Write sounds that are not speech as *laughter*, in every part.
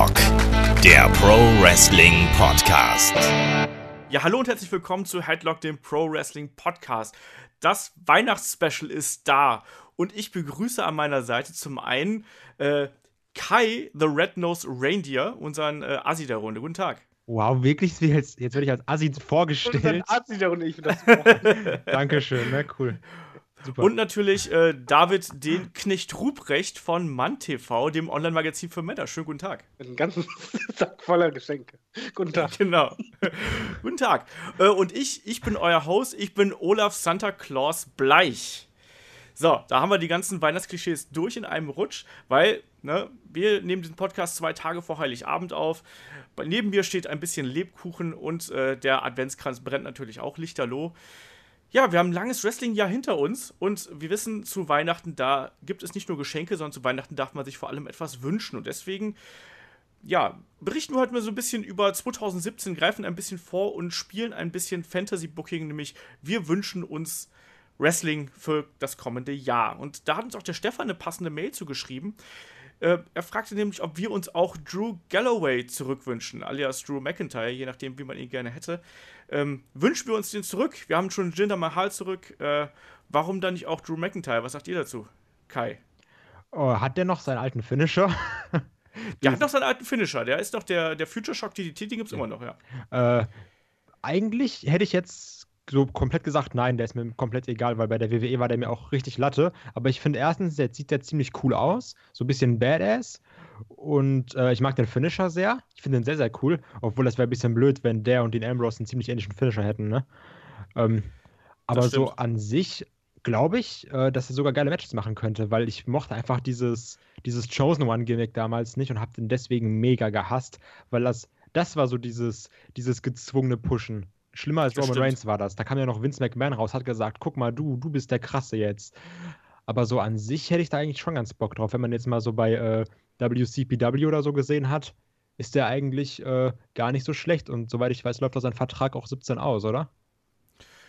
Headlock, der Pro Wrestling Podcast. Ja, hallo und herzlich willkommen zu Headlock, dem Pro Wrestling Podcast. Das Weihnachtsspecial ist da und ich begrüße an meiner Seite zum einen äh, Kai, the Red-Nosed Reindeer, unseren äh, Assi der Runde. Guten Tag. Wow, wirklich? Jetzt, jetzt werde ich als Assi vorgestellt. Assi der Runde, ich finde das. *laughs* Dankeschön, ne? Cool. Super. Und natürlich äh, David, den Knecht Ruprecht von Mann TV, dem Online-Magazin für Männer. Schönen guten Tag. Einen ganzen *laughs* Sack voller Geschenke. Guten Tag. Genau. *laughs* guten Tag. Äh, und ich, ich bin euer Host, ich bin Olaf Santa Claus Bleich. So, da haben wir die ganzen Weihnachtsklischees durch in einem Rutsch, weil ne, wir nehmen den Podcast zwei Tage vor Heiligabend auf. Neben mir steht ein bisschen Lebkuchen und äh, der Adventskranz brennt natürlich auch lichterloh. Ja, wir haben ein langes Wrestling-Jahr hinter uns und wir wissen, zu Weihnachten, da gibt es nicht nur Geschenke, sondern zu Weihnachten darf man sich vor allem etwas wünschen. Und deswegen, ja, berichten wir heute mal so ein bisschen über 2017, greifen ein bisschen vor und spielen ein bisschen Fantasy-Booking, nämlich wir wünschen uns Wrestling für das kommende Jahr. Und da hat uns auch der Stefan eine passende Mail zugeschrieben. Äh, er fragte nämlich, ob wir uns auch Drew Galloway zurückwünschen, alias Drew McIntyre, je nachdem, wie man ihn gerne hätte. Ähm, wünschen wir uns den zurück? Wir haben schon Jinder Mahal zurück. Äh, warum dann nicht auch Drew McIntyre? Was sagt ihr dazu, Kai? Oh, hat der noch seinen alten Finisher? der hat noch seinen alten Finisher. Der ist doch der, der Future Shock DDT, den gibt es ja. immer noch, ja. Äh, eigentlich hätte ich jetzt so komplett gesagt, nein, der ist mir komplett egal, weil bei der WWE war der mir auch richtig Latte. Aber ich finde erstens, jetzt sieht der ziemlich cool aus, so ein bisschen badass. Und äh, ich mag den Finisher sehr. Ich finde den sehr, sehr cool. Obwohl das wäre ein bisschen blöd, wenn der und den Ambrose einen ziemlich ähnlichen Finisher hätten, ne? Ähm, aber so an sich glaube ich, äh, dass er sogar geile Matches machen könnte, weil ich mochte einfach dieses, dieses Chosen One-Gimmick damals nicht und habe den deswegen mega gehasst, weil das, das war so dieses, dieses gezwungene Pushen. Schlimmer als das Roman stimmt. Reigns war das. Da kam ja noch Vince McMahon raus, hat gesagt, guck mal, du, du bist der Krasse jetzt. Aber so an sich hätte ich da eigentlich schon ganz Bock drauf. Wenn man jetzt mal so bei äh, WCPW oder so gesehen hat, ist der eigentlich äh, gar nicht so schlecht. Und soweit ich weiß, läuft da sein Vertrag auch 17 aus, oder?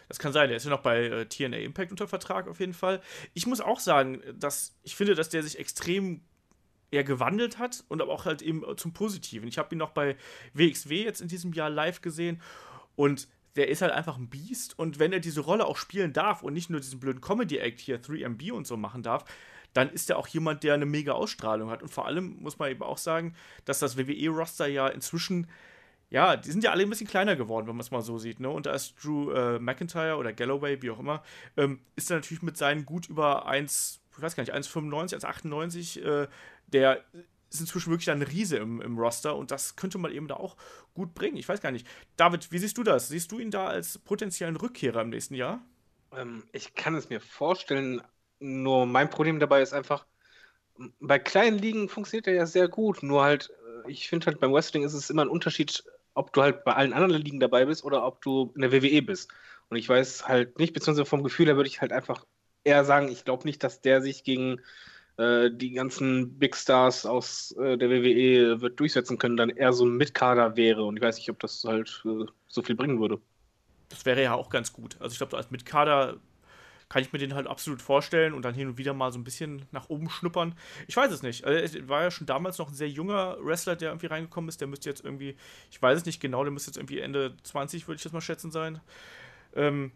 Das kann sein, der ist ja noch bei äh, TNA Impact unter Vertrag auf jeden Fall. Ich muss auch sagen, dass ich finde, dass der sich extrem eher gewandelt hat und aber auch halt eben zum Positiven. Ich habe ihn noch bei WXW jetzt in diesem Jahr live gesehen und der ist halt einfach ein Biest. Und wenn er diese Rolle auch spielen darf und nicht nur diesen blöden Comedy-Act hier 3MB und so machen darf, dann ist er auch jemand, der eine mega Ausstrahlung hat. Und vor allem muss man eben auch sagen, dass das WWE-Roster ja inzwischen, ja, die sind ja alle ein bisschen kleiner geworden, wenn man es mal so sieht. Ne? Und da ist Drew äh, McIntyre oder Galloway, wie auch immer, ähm, ist er natürlich mit seinen gut über 1, ich weiß gar nicht, 1,95, 1,98, äh, der ist inzwischen wirklich ein Riese im, im Roster und das könnte man eben da auch gut bringen. Ich weiß gar nicht. David, wie siehst du das? Siehst du ihn da als potenziellen Rückkehrer im nächsten Jahr? Ähm, ich kann es mir vorstellen, nur mein Problem dabei ist einfach, bei kleinen Ligen funktioniert er ja sehr gut, nur halt, äh, ich finde halt beim Wrestling ist es immer ein Unterschied, ob du halt bei allen anderen Ligen dabei bist oder ob du in der WWE bist. Und ich weiß halt nicht, beziehungsweise vom Gefühl her würde ich halt einfach eher sagen, ich glaube nicht, dass der sich gegen die ganzen Big Stars aus äh, der WWE wird durchsetzen können, dann eher so ein Mitkader wäre. Und ich weiß nicht, ob das halt äh, so viel bringen würde. Das wäre ja auch ganz gut. Also ich glaube, als Mitkader kann ich mir den halt absolut vorstellen und dann hin und wieder mal so ein bisschen nach oben schnuppern. Ich weiß es nicht. Also es war ja schon damals noch ein sehr junger Wrestler, der irgendwie reingekommen ist. Der müsste jetzt irgendwie, ich weiß es nicht genau, der müsste jetzt irgendwie Ende 20, würde ich das mal schätzen, sein. Ähm,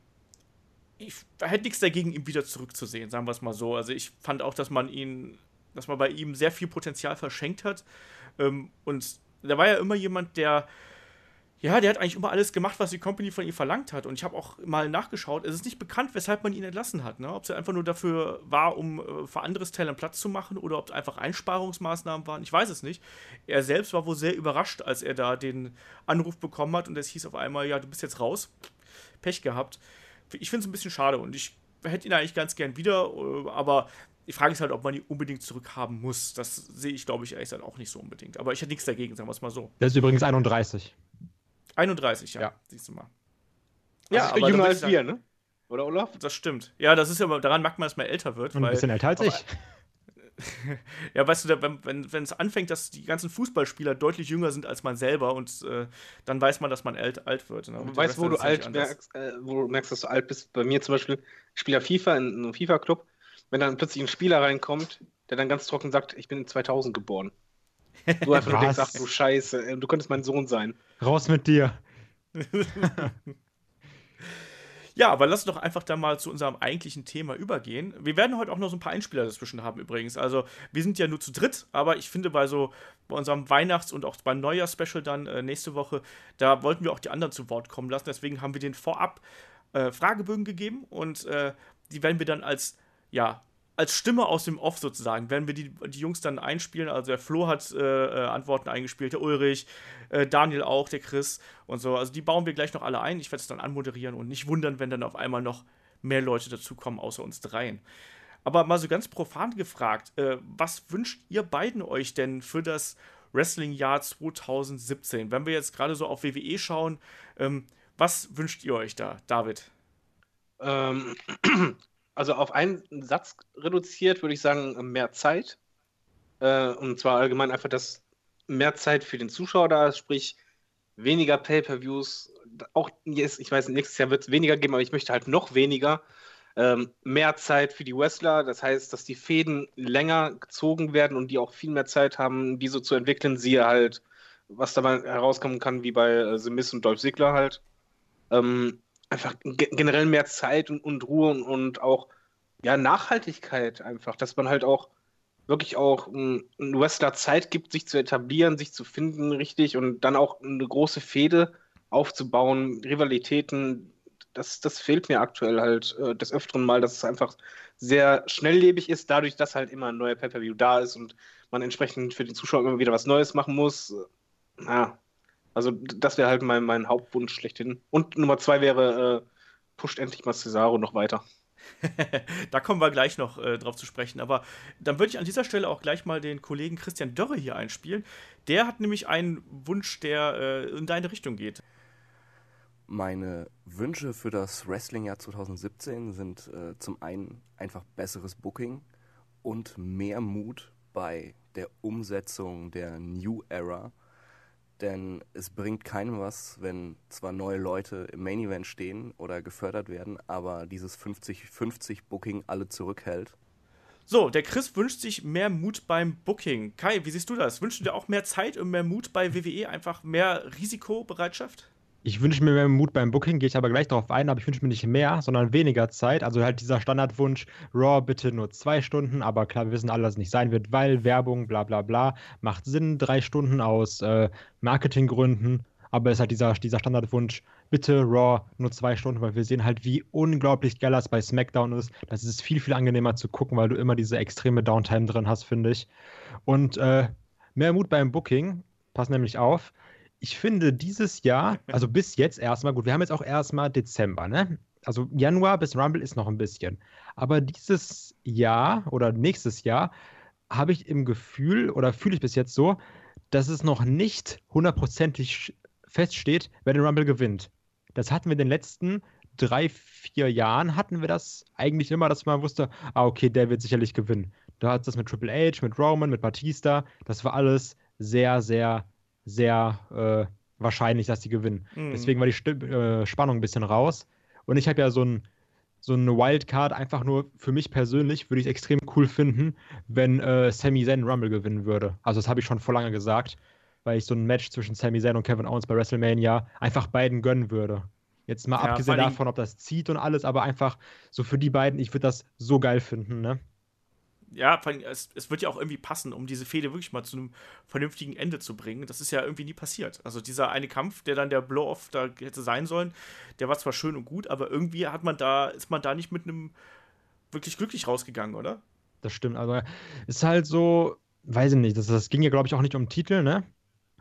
ich hätte nichts dagegen, ihn wieder zurückzusehen, sagen wir es mal so. Also ich fand auch, dass man ihn, dass man bei ihm sehr viel Potenzial verschenkt hat. Ähm, und da war ja immer jemand, der, ja, der hat eigentlich immer alles gemacht, was die Company von ihm verlangt hat. Und ich habe auch mal nachgeschaut, es ist nicht bekannt, weshalb man ihn entlassen hat. Ne? Ob es einfach nur dafür war, um äh, für anderes Talent Platz zu machen oder ob es einfach Einsparungsmaßnahmen waren. Ich weiß es nicht. Er selbst war wohl sehr überrascht, als er da den Anruf bekommen hat und es hieß auf einmal, ja, du bist jetzt raus. Pech gehabt ich finde es ein bisschen schade und ich hätte ihn eigentlich ganz gern wieder, äh, aber die Frage ist halt, ob man ihn unbedingt zurückhaben muss. Das sehe ich, glaube ich, ehrlich gesagt auch nicht so unbedingt. Aber ich hätte nichts dagegen, sagen wir es mal so. Der ist übrigens 31. 31, ja. ja. Siehst du mal. Ja, also aber jünger als wir, ne? Oder Olaf? Das stimmt. Ja, das ist ja daran merkt man, dass man älter wird. Und ein bisschen älter als ich. *laughs* ja, weißt du, wenn, wenn, es anfängt, dass die ganzen Fußballspieler deutlich jünger sind als man selber und äh, dann weiß man, dass man alt, alt wird. Ne? Weißt du, wo du alt merkst, äh, wo du merkst, dass du alt bist? Bei mir zum Beispiel, ich spiele ja FIFA in einem FIFA-Club. Wenn dann plötzlich ein Spieler reinkommt, der dann ganz trocken sagt, ich bin in 2000 geboren. Du einfach nur denkst, ach du Scheiße, äh, du könntest mein Sohn sein. Raus mit dir. *laughs* *laughs* Ja, aber lass doch einfach dann mal zu unserem eigentlichen Thema übergehen. Wir werden heute auch noch so ein paar Einspieler dazwischen haben übrigens. Also wir sind ja nur zu dritt, aber ich finde bei so bei unserem Weihnachts- und auch beim Neujahr-Special dann äh, nächste Woche, da wollten wir auch die anderen zu Wort kommen lassen. Deswegen haben wir den vorab äh, Fragebögen gegeben und äh, die werden wir dann als ja als Stimme aus dem Off sozusagen, werden wir die, die Jungs dann einspielen. Also der Flo hat äh, äh, Antworten eingespielt, der Ulrich, äh, Daniel auch, der Chris und so. Also die bauen wir gleich noch alle ein. Ich werde es dann anmoderieren und nicht wundern, wenn dann auf einmal noch mehr Leute dazukommen, außer uns dreien. Aber mal so ganz profan gefragt, äh, was wünscht ihr beiden euch denn für das Wrestling-Jahr 2017? Wenn wir jetzt gerade so auf WWE schauen, ähm, was wünscht ihr euch da, David? Ähm, also auf einen Satz reduziert würde ich sagen, mehr Zeit. Äh, und zwar allgemein einfach, dass mehr Zeit für den Zuschauer da ist, sprich weniger Pay-per-Views. Auch yes, ich weiß, nächstes Jahr wird es weniger geben, aber ich möchte halt noch weniger. Ähm, mehr Zeit für die Wrestler, das heißt, dass die Fäden länger gezogen werden und die auch viel mehr Zeit haben, diese zu entwickeln. Siehe halt, was da mal herauskommen kann, wie bei äh, The Miz und Dolph Ziggler halt. Ähm, einfach ge generell mehr Zeit und, und Ruhe und, und, auch ja, Nachhaltigkeit einfach, dass man halt auch wirklich auch ein Wrestler Zeit gibt, sich zu etablieren, sich zu finden richtig und dann auch eine große Fehde aufzubauen, Rivalitäten, das, das fehlt mir aktuell halt äh, des Öfteren mal, dass es einfach sehr schnelllebig ist, dadurch, dass halt immer ein neuer Pay-Per-View da ist und man entsprechend für den Zuschauer immer wieder was Neues machen muss. Ja, also das wäre halt mein, mein Hauptwunsch schlechthin. Und Nummer zwei wäre, äh, pusht endlich mal Cesaro noch weiter. *laughs* da kommen wir gleich noch äh, drauf zu sprechen. Aber dann würde ich an dieser Stelle auch gleich mal den Kollegen Christian Dörre hier einspielen. Der hat nämlich einen Wunsch, der äh, in deine Richtung geht. Meine Wünsche für das Wrestling-Jahr 2017 sind äh, zum einen einfach besseres Booking und mehr Mut bei der Umsetzung der New Era. Denn es bringt keinem was, wenn zwar neue Leute im Main Event stehen oder gefördert werden, aber dieses 50-50 Booking alle zurückhält. So, der Chris wünscht sich mehr Mut beim Booking. Kai, wie siehst du das? Wünschst du dir auch mehr Zeit und mehr Mut bei WWE, einfach mehr Risikobereitschaft? Ich wünsche mir mehr Mut beim Booking, gehe ich aber gleich darauf ein, aber ich wünsche mir nicht mehr, sondern weniger Zeit. Also halt dieser Standardwunsch, Raw bitte nur zwei Stunden, aber klar, wir wissen alle, dass es nicht sein wird, weil Werbung, bla bla bla, macht Sinn, drei Stunden aus äh, Marketinggründen, aber es ist halt dieser, dieser Standardwunsch, bitte Raw nur zwei Stunden, weil wir sehen halt, wie unglaublich geil das bei SmackDown ist. Das ist viel, viel angenehmer zu gucken, weil du immer diese extreme Downtime drin hast, finde ich. Und äh, mehr Mut beim Booking, pass nämlich auf, ich finde dieses Jahr, also bis jetzt erstmal, gut, wir haben jetzt auch erstmal Dezember, ne? Also Januar bis Rumble ist noch ein bisschen. Aber dieses Jahr oder nächstes Jahr habe ich im Gefühl oder fühle ich bis jetzt so, dass es noch nicht hundertprozentig feststeht, wer den Rumble gewinnt. Das hatten wir in den letzten drei, vier Jahren, hatten wir das eigentlich immer, dass man wusste, ah, okay, der wird sicherlich gewinnen. Da hat das mit Triple H, mit Roman, mit Batista, das war alles sehr, sehr sehr äh, wahrscheinlich, dass die gewinnen. Mhm. Deswegen war die St äh, Spannung ein bisschen raus. Und ich habe ja so, ein, so eine Wildcard, einfach nur für mich persönlich, würde ich es extrem cool finden, wenn äh, Sami Zayn Rumble gewinnen würde. Also das habe ich schon vor lange gesagt, weil ich so ein Match zwischen Sami Zayn und Kevin Owens bei WrestleMania einfach beiden gönnen würde. Jetzt mal ja, abgesehen davon, ob das zieht und alles, aber einfach so für die beiden, ich würde das so geil finden, ne? Ja, es, es, wird ja auch irgendwie passen, um diese Fehde wirklich mal zu einem vernünftigen Ende zu bringen. Das ist ja irgendwie nie passiert. Also dieser eine Kampf, der dann der Blow-off da hätte sein sollen, der war zwar schön und gut, aber irgendwie hat man da, ist man da nicht mit einem wirklich glücklich rausgegangen, oder? Das stimmt, aber es ist halt so, weiß ich nicht, das, das ging ja, glaube ich, auch nicht um Titel, ne?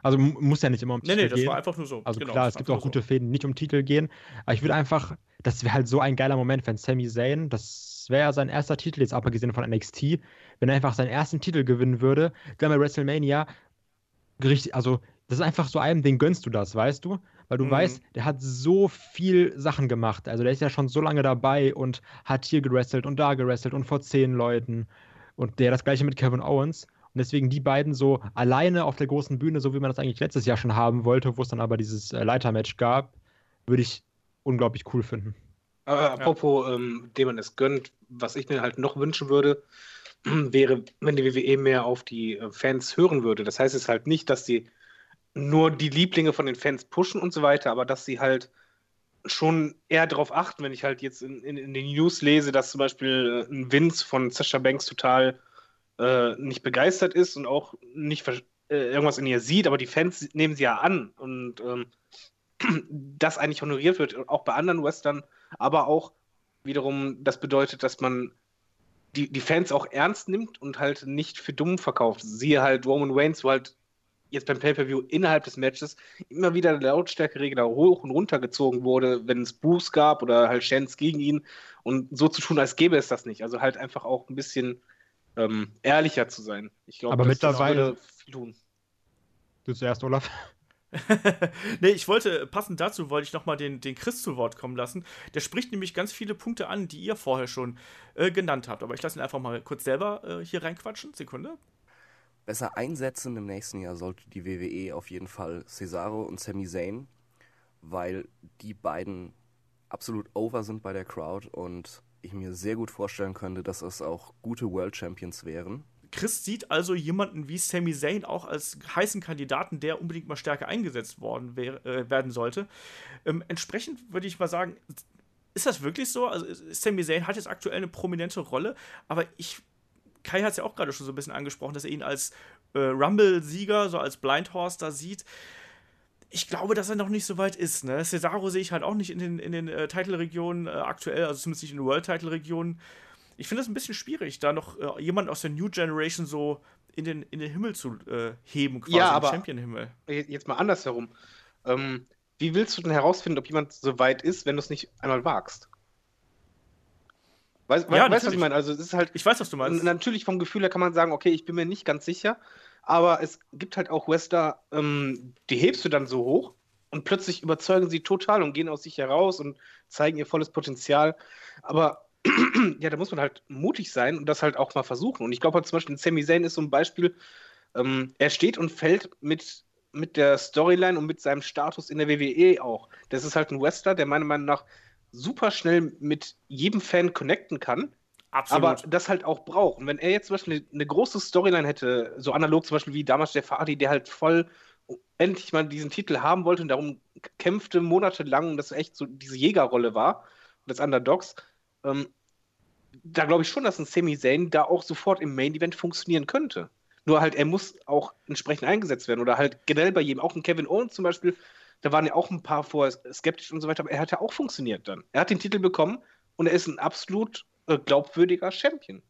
Also muss ja nicht immer um Titel gehen. Nee, nee, das war einfach nur so. Also genau, klar, es gibt auch gute so. Fäden, die nicht um Titel gehen. Aber ich würde einfach, das wäre halt so ein geiler Moment, wenn Sami Zayn, das wäre ja sein erster Titel, jetzt abgesehen von NXT, wenn er einfach seinen ersten Titel gewinnen würde, dann bei WrestleMania, richtig, also das ist einfach so einem, den gönnst du das, weißt du? Weil du mhm. weißt, der hat so viel Sachen gemacht. Also der ist ja schon so lange dabei und hat hier gerestelt und da gerestelt und vor zehn Leuten. Und der das gleiche mit Kevin Owens. Und deswegen die beiden so alleine auf der großen Bühne, so wie man das eigentlich letztes Jahr schon haben wollte, wo es dann aber dieses äh, Leitermatch gab, würde ich unglaublich cool finden. Aber apropos, ja. ähm, dem man es gönnt, was ich mir halt noch wünschen würde, *clears throat* wäre, wenn die WWE mehr auf die äh, Fans hören würde. Das heißt es halt nicht, dass sie nur die Lieblinge von den Fans pushen und so weiter, aber dass sie halt schon eher darauf achten, wenn ich halt jetzt in, in, in, den News lese, dass zum Beispiel äh, ein Vince von Sasha Banks total äh, nicht begeistert ist und auch nicht äh, irgendwas in ihr sieht, aber die Fans nehmen sie ja an und ähm, *clears throat* das eigentlich honoriert wird, auch bei anderen Western, aber auch wiederum das bedeutet, dass man die, die Fans auch ernst nimmt und halt nicht für dumm verkauft. Siehe halt Roman Reigns, wo halt jetzt beim Pay-Per-View innerhalb des Matches immer wieder der Lautstärkeregler hoch und runter gezogen wurde, wenn es Boos gab oder halt Chants gegen ihn und so zu tun, als gäbe es das nicht. Also halt einfach auch ein bisschen ähm, ehrlicher zu sein. Ich glaube, aber mittlerweile viel tun. Du zuerst, Olaf. *laughs* nee, ich wollte, passend dazu wollte ich nochmal den, den Chris zu Wort kommen lassen. Der spricht nämlich ganz viele Punkte an, die ihr vorher schon äh, genannt habt. Aber ich lasse ihn einfach mal kurz selber äh, hier reinquatschen. Sekunde. Besser einsetzen im nächsten Jahr sollte die WWE auf jeden Fall Cesaro und Sami Zayn, weil die beiden absolut over sind bei der Crowd und ich mir sehr gut vorstellen könnte, dass es auch gute World Champions wären. Chris sieht also jemanden wie Sami Zayn auch als heißen Kandidaten, der unbedingt mal stärker eingesetzt worden wär, äh, werden sollte. Ähm, entsprechend würde ich mal sagen, ist das wirklich so? Also Sami Zayn hat jetzt aktuell eine prominente Rolle, aber ich Kai hat es ja auch gerade schon so ein bisschen angesprochen, dass er ihn als äh, Rumble-Sieger, so als Blind Horse da sieht. Ich glaube, dass er noch nicht so weit ist. Ne? Cesaro sehe ich halt auch nicht in den, in den äh, Title-Regionen äh, aktuell, also zumindest nicht in den World-Title-Regionen ich finde es ein bisschen schwierig, da noch äh, jemand aus der New Generation so in den, in den Himmel zu äh, heben, quasi ja, aber Champion-Himmel. Jetzt mal andersherum. Ähm, wie willst du denn herausfinden, ob jemand so weit ist, wenn du es nicht einmal wagst? Weißt du, ja, was ich meine? Also, es ist halt. Ich weiß, was du meinst. Natürlich vom Gefühl her kann man sagen, okay, ich bin mir nicht ganz sicher, aber es gibt halt auch Wester, ähm, die hebst du dann so hoch und plötzlich überzeugen sie total und gehen aus sich heraus und zeigen ihr volles Potenzial. Aber *clears throat* ja, da muss man halt mutig sein und das halt auch mal versuchen. Und ich glaube halt zum Beispiel, Sami Zayn ist so ein Beispiel, ähm, er steht und fällt mit, mit der Storyline und mit seinem Status in der WWE auch. Das ist halt ein Wrestler, der meiner Meinung nach super schnell mit jedem Fan connecten kann. Absolut. Aber das halt auch braucht. Und wenn er jetzt zum Beispiel eine, große Storyline hätte, so analog zum Beispiel wie damals der Fadi, der halt voll endlich mal diesen Titel haben wollte und darum kämpfte monatelang und das echt so diese Jägerrolle war, des Underdogs, ähm, da glaube ich schon, dass ein Sami Zayn da auch sofort im Main Event funktionieren könnte. Nur halt, er muss auch entsprechend eingesetzt werden. Oder halt generell bei jedem, auch ein Kevin Owens zum Beispiel, da waren ja auch ein paar vorher skeptisch und so weiter, aber er hat ja auch funktioniert dann. Er hat den Titel bekommen und er ist ein absolut äh, glaubwürdiger Champion.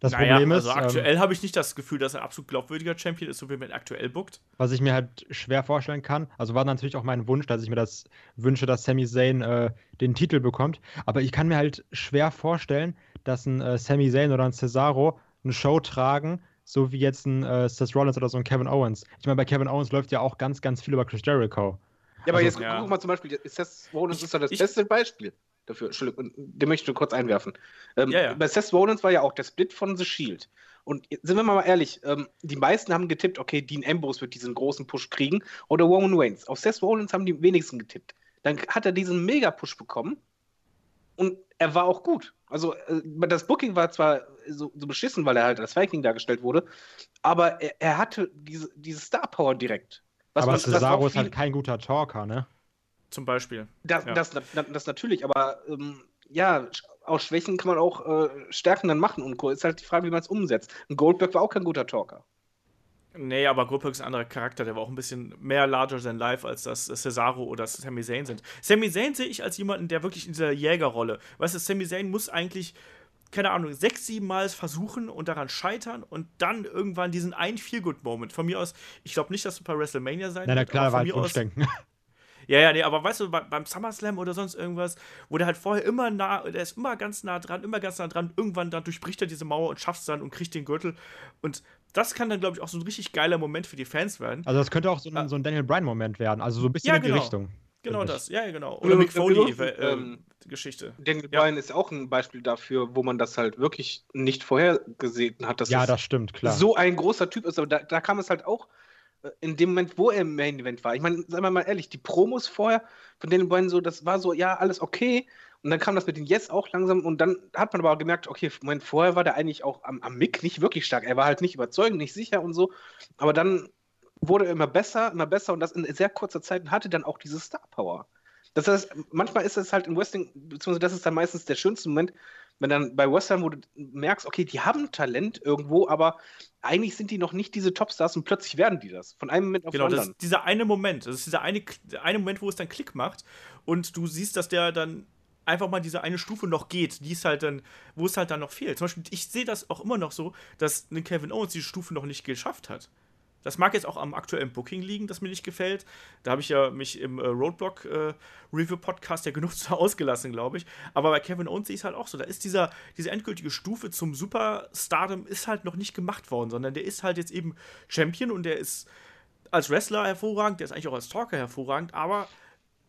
Das naja, Problem ist. Also aktuell ähm, habe ich nicht das Gefühl, dass er ein absolut glaubwürdiger Champion ist, so wie man aktuell bookt. Was ich mir halt schwer vorstellen kann, also war natürlich auch mein Wunsch, dass ich mir das wünsche, dass Sami Zayn äh, den Titel bekommt. Aber ich kann mir halt schwer vorstellen, dass ein äh, Sami Zayn oder ein Cesaro eine Show tragen, so wie jetzt ein äh, Seth Rollins oder so ein Kevin Owens. Ich meine, bei Kevin Owens läuft ja auch ganz, ganz viel über Chris Jericho. Ja, aber also, jetzt ja. guck mal zum Beispiel, Seth Rollins ist ja das ich, beste Beispiel dafür. Entschuldigung, den möchte ich nur kurz einwerfen. Ähm, ja, ja. Bei Seth Rollins war ja auch der Split von The Shield. Und sind wir mal ehrlich, ähm, die meisten haben getippt, okay, Dean Ambrose wird diesen großen Push kriegen oder Roman Reigns. Auf Seth Rollins haben die wenigsten getippt. Dann hat er diesen Mega-Push bekommen und er war auch gut. Also äh, das Booking war zwar so, so, beschissen, weil er halt als Viking dargestellt wurde, aber er, er hatte diese, diese Star-Power direkt. Was aber man, Cesaro ist halt kein guter Talker, ne? Zum Beispiel. Das, ja. das, das, das natürlich, aber ähm, ja, aus Schwächen kann man auch äh, Stärken dann machen und ist halt die Frage, wie man es umsetzt. Und Goldberg war auch kein guter Talker. Nee, aber Goldberg ist ein anderer Charakter, der war auch ein bisschen mehr larger than life, als das Cesaro oder das Sami Zayn sind. Sami Zayn sehe ich als jemanden, der wirklich in dieser Jägerrolle, weißt du, Sami Zayn muss eigentlich, keine Ahnung, sechs, sieben Mal versuchen und daran scheitern und dann irgendwann diesen einen Feel-Good-Moment. Von mir aus, ich glaube nicht, dass es bei WrestleMania sein wird. Na, klar, war halt Wunschdenken. Ja, ja, nee, aber weißt du, beim SummerSlam oder sonst irgendwas, wo der halt vorher immer nah, der ist immer ganz nah dran, immer ganz nah dran, irgendwann dann durchbricht er diese Mauer und schafft es dann und kriegt den Gürtel. Und das kann dann, glaube ich, auch so ein richtig geiler Moment für die Fans werden. Also das könnte auch so ein, ah. so ein Daniel Bryan-Moment werden, also so ein bisschen ja, in die genau. Richtung. Genau das, ja, genau. Oder Mick Foley ähm, ähm, Geschichte. Daniel ja. Bryan ist auch ein Beispiel dafür, wo man das halt wirklich nicht vorhergesehen hat. Dass ja, das stimmt, klar. So ein großer Typ ist, aber da, da kam es halt auch in dem Moment, wo er im Main Event war. Ich meine, sagen wir mal ehrlich, die Promos vorher von den beiden so, das war so, ja, alles okay. Und dann kam das mit den Yes auch langsam und dann hat man aber gemerkt, okay, Moment, vorher war der eigentlich auch am, am Mick nicht wirklich stark. Er war halt nicht überzeugend, nicht sicher und so. Aber dann wurde er immer besser, immer besser und das in sehr kurzer Zeit und hatte dann auch diese Star Power. Das heißt, manchmal ist es halt in Wrestling, beziehungsweise das ist dann meistens der schönste Moment, wenn dann bei Western, wo du merkst, okay, die haben Talent irgendwo, aber eigentlich sind die noch nicht diese Topstars und plötzlich werden die das. Von einem Moment auf Genau, den das anderen. ist dieser eine Moment. Das ist dieser eine, eine Moment, wo es dann Klick macht und du siehst, dass der dann einfach mal diese eine Stufe noch geht, die ist halt dann, wo es halt dann noch fehlt. Zum Beispiel, ich sehe das auch immer noch so, dass ein Kevin Owens diese Stufe noch nicht geschafft hat. Das mag jetzt auch am aktuellen Booking liegen, das mir nicht gefällt. Da habe ich ja mich im äh, Roadblock äh, Review Podcast ja *laughs* genug zu ausgelassen, glaube ich. Aber bei Kevin Owens ich es halt auch so. Da ist dieser, diese endgültige Stufe zum Superstardom ist halt noch nicht gemacht worden, sondern der ist halt jetzt eben Champion und der ist als Wrestler hervorragend, der ist eigentlich auch als Talker hervorragend, aber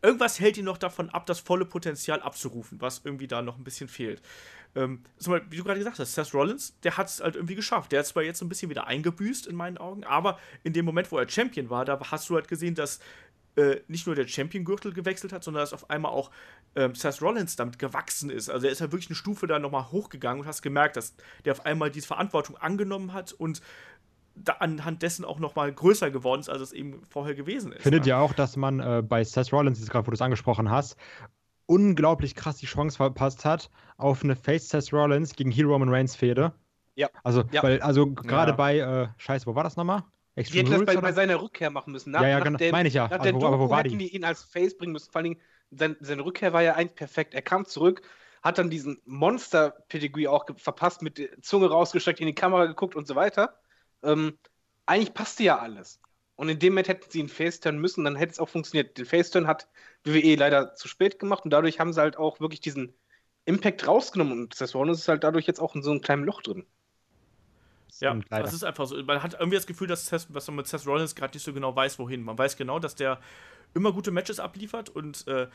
irgendwas hält ihn noch davon ab, das volle Potenzial abzurufen, was irgendwie da noch ein bisschen fehlt. Ähm, Beispiel, wie du gerade gesagt hast, Seth Rollins, der hat es halt irgendwie geschafft. Der hat zwar jetzt ein bisschen wieder eingebüßt in meinen Augen, aber in dem Moment, wo er Champion war, da hast du halt gesehen, dass äh, nicht nur der Champion-Gürtel gewechselt hat, sondern dass auf einmal auch ähm, Seth Rollins damit gewachsen ist. Also er ist halt wirklich eine Stufe da nochmal hochgegangen und hast gemerkt, dass der auf einmal diese Verantwortung angenommen hat und anhand dessen auch nochmal größer geworden ist, als es eben vorher gewesen ist. Findet ne? ihr auch, dass man äh, bei Seth Rollins, jetzt gerade wo du es angesprochen hast, unglaublich krass die Chance verpasst hat auf eine Face Seth Rollins gegen Heel Roman Reigns Fehde? Ja. Also, Ja. weil, also gerade Ja. bei, äh, scheiße, wo war das nochmal? Die Extreme hätten das bei, bei seiner Rückkehr machen müssen. Nach, Ja, ja, nach genau, meine ich ja. Nach Also der wo- aber wo war hätten die? die ihn als Face bringen müssen. Vor allem, sein, seine Rückkehr war ja eigentlich perfekt. Er kam zurück, hat dann diesen Monster-Pedigree auch verpasst, mit der Zunge rausgestreckt, in die Kamera geguckt und so weiter. Ähm, eigentlich passte ja alles. Und in dem Moment hätten sie ihn Face-Turn müssen, dann hätte es auch funktioniert. Den Face-Turn hat WWE leider zu spät gemacht und dadurch haben sie halt auch wirklich diesen Impact rausgenommen und Seth Rollins ist halt dadurch jetzt auch in so einem kleinen Loch drin. Ja, das ist einfach so. Man hat irgendwie das Gefühl, dass, Seth, dass man mit Seth Rollins gerade nicht so genau weiß, wohin. Man weiß genau, dass der immer gute Matches abliefert und äh,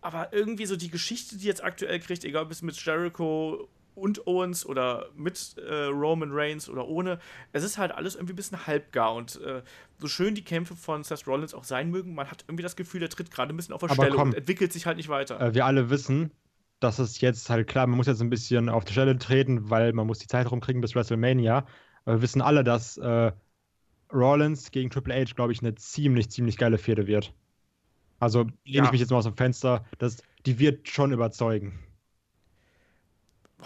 aber irgendwie so die Geschichte, die jetzt aktuell kriegt, egal ob es mit Jericho und Owens oder mit äh, Roman Reigns oder ohne, es ist halt alles irgendwie ein bisschen halbgar und äh, so schön die Kämpfe von Seth Rollins auch sein mögen, man hat irgendwie das Gefühl, der tritt gerade ein bisschen auf der Aber Stelle komm. und entwickelt sich halt nicht weiter. äh, wir alle wissen, dass es jetzt halt klar, man muss jetzt ein bisschen auf die Stelle treten, weil man muss die Zeit rumkriegen bis WrestleMania. Aber wir wissen alle, dass äh, Rollins gegen Triple H, glaube ich, eine ziemlich, ziemlich geile Fehde wird. Also lehne Ja. ich mich jetzt mal aus dem Fenster, dass die wird schon überzeugen.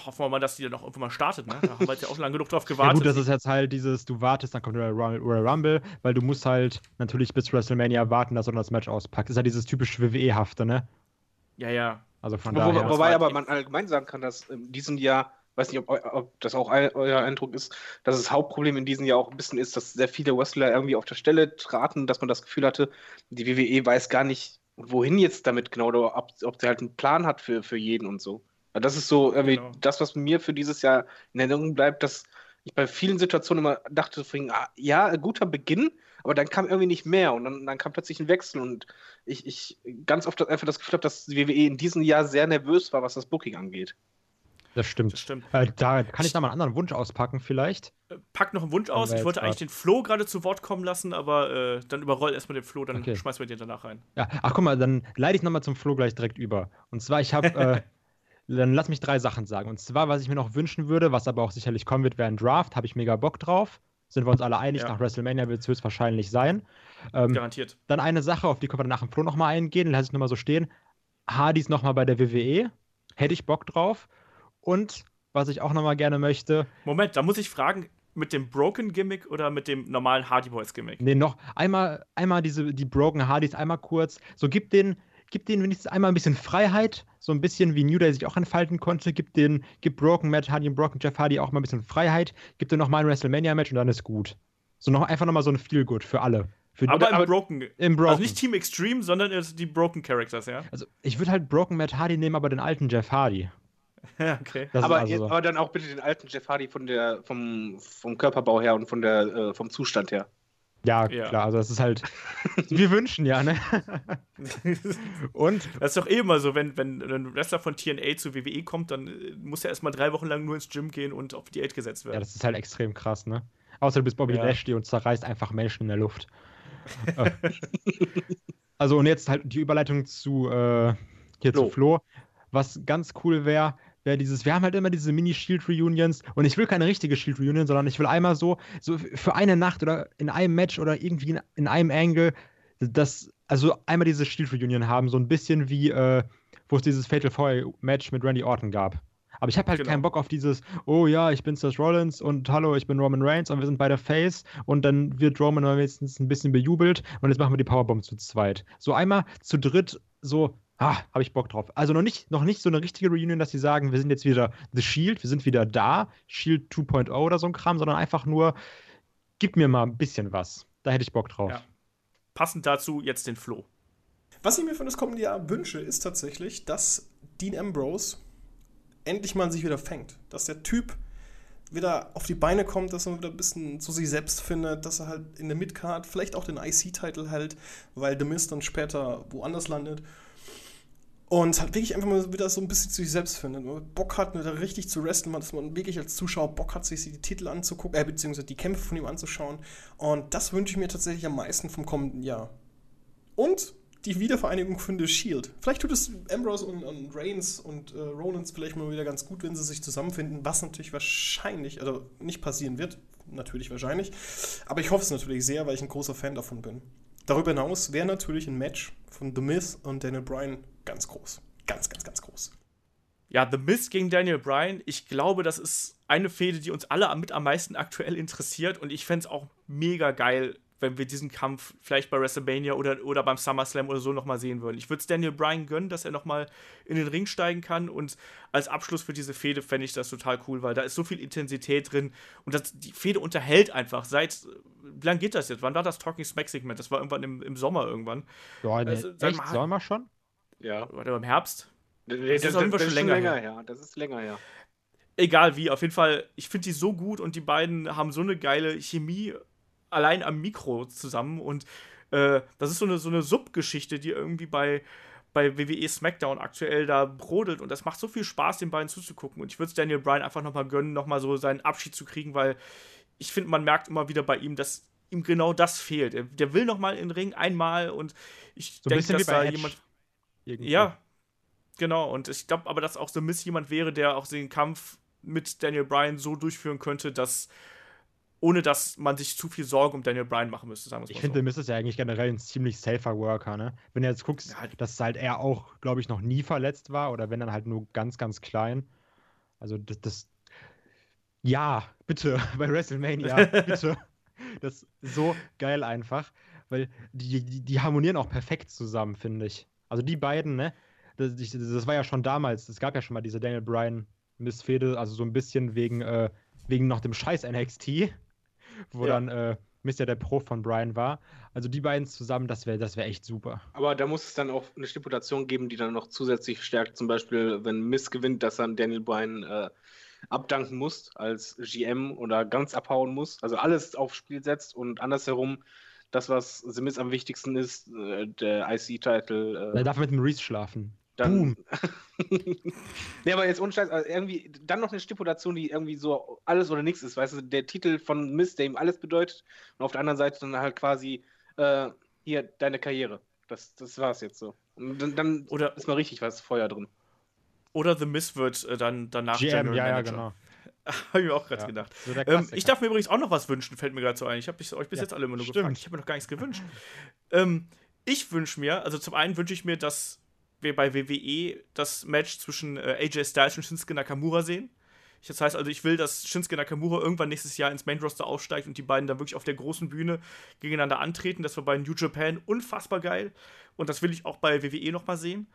Hoffen wir mal, dass die dann auch irgendwann mal startet, ne? Da haben wir jetzt ja auch lange genug drauf Ja gewartet. gut, das ist jetzt halt dieses, du wartest, dann kommt der Royal Rumble, weil du musst halt natürlich bis WrestleMania warten, dass er das Match auspackt. Das ist ja dieses typische WWE-hafte, ne? ja, ja. Also von Wo, daher. wobei war- aber man allgemein sagen kann, dass in diesem Jahr, weiß nicht, ob, ob das auch eu- euer Eindruck ist, dass das Hauptproblem in diesem Jahr auch ein bisschen ist, dass sehr viele Wrestler irgendwie auf der Stelle traten, dass man das Gefühl hatte, die WWE weiß gar nicht, wohin jetzt damit genau, oder ob, ob sie halt einen Plan hat für, für jeden und so. Das ist so irgendwie Genau. das, was mir für dieses Jahr in Erinnerung bleibt, dass ich bei vielen Situationen immer dachte, ah, ja, guter Beginn, aber dann kam irgendwie nicht mehr und dann, dann kam plötzlich ein Wechsel und ich, ich ganz oft einfach das Gefühl habe, dass die WWE in diesem Jahr sehr nervös war, was das Booking angeht. das stimmt. Das stimmt. Äh, da kann ich noch mal einen anderen Wunsch auspacken, vielleicht. Äh, Pack noch einen Wunsch aus. Ich wollte eigentlich den Flo gerade zu Wort kommen lassen, aber äh, dann überroll erstmal den Flo, dann Okay. schmeißen wir den danach rein. Ja, ach guck mal, dann leite ich nochmal zum Flo gleich direkt über. Und zwar, ich habe, äh, *laughs* dann lass mich drei Sachen sagen. Und zwar, was ich mir noch wünschen würde, was aber auch sicherlich kommen wird, wäre ein Draft. Habe ich mega Bock drauf. Sind wir uns alle einig, Ja. nach WrestleMania wird es höchstwahrscheinlich sein. Ähm, Garantiert. dann eine Sache, auf die können wir danach im Flo nochmal eingehen, lasse ich nochmal so stehen. Hardys nochmal bei der WWE. Hätte ich Bock drauf. Und was ich auch nochmal gerne möchte, Moment, da muss ich fragen, mit dem Broken Gimmick oder mit dem normalen Hardy Boys Gimmick? Nee, noch einmal, einmal diese, die Broken Hardys, einmal kurz. So, gib den, gib denen wenigstens einmal ein bisschen Freiheit. So ein bisschen wie New Day sich auch entfalten konnte. Gib den, gib Broken Matt Hardy und Broken Jeff Hardy auch mal ein bisschen Freiheit. Gib dir noch mal ein WrestleMania-Match und dann ist gut. So noch einfach nochmal so ein Feel-Good für alle. Für die, Aber im aber- Broken. im Broken. Also nicht Team Extreme, sondern die Broken Characters, ja? also ich würde halt Broken Matt Hardy nehmen, aber den alten Jeff Hardy. Ja, *laughs* okay. Aber, also so. aber dann auch bitte den alten Jeff Hardy von der, vom, vom Körperbau her und von der, äh, vom Zustand her. Ja, Ja. klar, also das ist halt. *laughs* wir wünschen ja, ne? *laughs* Und Das ist doch eh immer so, wenn, wenn ein Wrestler von TNA zu WWE kommt, dann äh, muss er erstmal drei Wochen lang nur ins Gym gehen und auf Diät gesetzt Ja, werden. das ist halt extrem krass, ne? Außer du bist Bobby Ja. Lashley und zerreißt einfach Menschen in der Luft. Äh, *laughs* also und jetzt halt die Überleitung zu äh, hier Flo. zu Flo. was ganz cool wäre, wäre dieses, wir haben halt immer diese Mini-Shield-Reunions und ich will keine richtige Shield-Reunion, sondern ich will einmal so, so für eine Nacht oder in einem Match oder irgendwie in, in einem Angle, das, also einmal diese Shield-Reunion haben, so ein bisschen wie, äh, wo es dieses Fatal Four-Match mit Randy Orton gab. Aber ich habe halt Genau. keinen Bock auf dieses, oh ja, ich bin Seth Rollins und hallo, ich bin Roman Reigns und wir sind beide Face und dann wird Roman wenigstens ein bisschen bejubelt und jetzt machen wir die Powerbomb zu zweit. So einmal zu dritt, so, ah, habe ich Bock drauf. Also noch nicht, noch nicht so eine richtige Reunion, dass sie sagen, wir sind jetzt wieder The Shield, wir sind wieder da, Shield 2.0 oder so ein Kram, sondern einfach nur, gib mir mal ein bisschen was. Da hätte ich Bock drauf. Ja. Passend dazu jetzt den Flo. Was ich mir für das kommende Jahr wünsche, ist tatsächlich, dass Dean Ambrose endlich mal sich wieder fängt. Dass der Typ wieder auf die Beine kommt, dass er wieder ein bisschen zu sich selbst findet, dass er halt in der Midcard vielleicht auch den IC-Titel hält, weil The Mist dann später woanders landet. Und halt wirklich einfach mal wieder so ein bisschen zu sich selbst findet. Man Bock hat, wieder richtig zu wrestlen, dass man wirklich als Zuschauer Bock hat, sich die Titel anzugucken, äh, beziehungsweise die Kämpfe von ihm anzuschauen. Und das wünsche ich mir tatsächlich am meisten vom kommenden Jahr. Und die Wiedervereinigung von The Shield. Vielleicht tut es Ambrose und, und Reigns und äh, Rollins vielleicht mal wieder ganz gut, wenn sie sich zusammenfinden, was natürlich wahrscheinlich, also nicht passieren wird, natürlich wahrscheinlich. Aber ich hoffe es natürlich sehr, weil ich ein großer Fan davon bin. Darüber hinaus wäre natürlich ein Match von The Miz und Daniel Bryan ganz groß. Ganz, ganz, ganz groß. Ja, The Miz gegen Daniel Bryan, ich glaube, das ist eine Fehde, die uns alle mit am meisten aktuell interessiert und ich fände es auch mega geil, wenn wir diesen Kampf vielleicht bei WrestleMania oder, oder beim SummerSlam oder so nochmal sehen würden. Ich würde es Daniel Bryan gönnen, dass er nochmal in den Ring steigen kann und als Abschluss für diese Fehde fände ich das total cool, weil da ist so viel Intensität drin und das, die Fehde unterhält einfach seit, wie lange geht das jetzt? Wann war das Talking Smack Segment? Das war irgendwann im, im Sommer irgendwann. Ja, ne, Also, echt, mal- wir schon? Ja. Oder im Herbst? Das, ist auf jeden Fall schon länger her. Das ist länger her. egal wie, auf jeden Fall, ich finde die so gut und die beiden haben so eine geile Chemie allein am Mikro zusammen und äh, das ist so eine, so eine Subgeschichte, die irgendwie bei, bei WWE SmackDown aktuell da brodelt und das macht so viel Spaß, den beiden zuzugucken und ich würde es Daniel Bryan einfach nochmal gönnen, nochmal so seinen Abschied zu kriegen, weil ich finde, man merkt immer wieder bei ihm, dass ihm genau das fehlt. Er, der will nochmal in den Ring einmal und ich So denke, dass da Edge. jemand Irgendwie. ja, genau. Und ich glaube aber, dass auch The Miz jemand wäre, der auch den Kampf mit Daniel Bryan so durchführen könnte, dass ohne dass man sich zu viel Sorge um Daniel Bryan machen müsste, sagen Ich finde, so. Miz ist ja eigentlich generell ein ziemlich safer Worker, ne? Wenn du jetzt guckst, Ja. dass halt er auch, glaube ich, noch nie verletzt war oder wenn dann halt nur ganz, ganz klein. Also das, das ja, bitte, *laughs* bei WrestleMania, bitte. *laughs* Das ist so geil einfach, weil die, die, die harmonieren auch perfekt zusammen, finde ich. Also die beiden, ne? Das, ich, das war ja schon damals, es gab ja schon mal diese Daniel Bryan Missfehde, also so ein bisschen wegen, äh, wegen noch dem Scheiß NXT, wo Ja. dann äh, Mist ja der Pro von Bryan war. Also die beiden zusammen, das wäre das wär echt super. Aber da muss es dann auch eine Stipulation geben, die dann noch zusätzlich stärkt. Zum Beispiel, wenn Miss gewinnt, dass dann Daniel Bryan äh, abdanken muss als GM oder ganz abhauen muss. Also alles aufs Spiel setzt und andersherum das, was Miz am wichtigsten ist, äh, der IC-Titel. Er Äh, darf mit dem Reese schlafen. Dann. Boom. *laughs* nee, aber jetzt ohne Scheiß, also irgendwie dann noch eine Stipulation, die irgendwie so alles oder nichts ist. Weißt du, der Titel von Miss, der ihm alles bedeutet, und auf der anderen Seite dann halt quasi äh, hier deine Karriere. Das, das war's jetzt so. Und dann, dann Oder- ist mal richtig was Feuer drin. Oder The Miz wird äh, dann danach GM, General ja, ja, Manager. genau. *laughs* Habe ich mir auch gerade Ja. gedacht. So der Ähm, ich darf mir übrigens auch noch was wünschen, fällt mir gerade so ein. Ich habe euch bis Ja, jetzt alle immer nur stimmt. gefragt. Ich habe mir noch gar nichts gewünscht. ähm, ich wünsche mir, also zum einen wünsche ich mir, dass wir bei WWE das Match zwischen äh, AJ Styles und Shinsuke Nakamura sehen. Das heißt also, ich will, dass Shinsuke Nakamura irgendwann nächstes Jahr ins Main Roster aufsteigt und die beiden dann wirklich auf der großen Bühne gegeneinander antreten. Das war bei New Japan unfassbar geil. Und das will ich auch bei WWE nochmal sehen.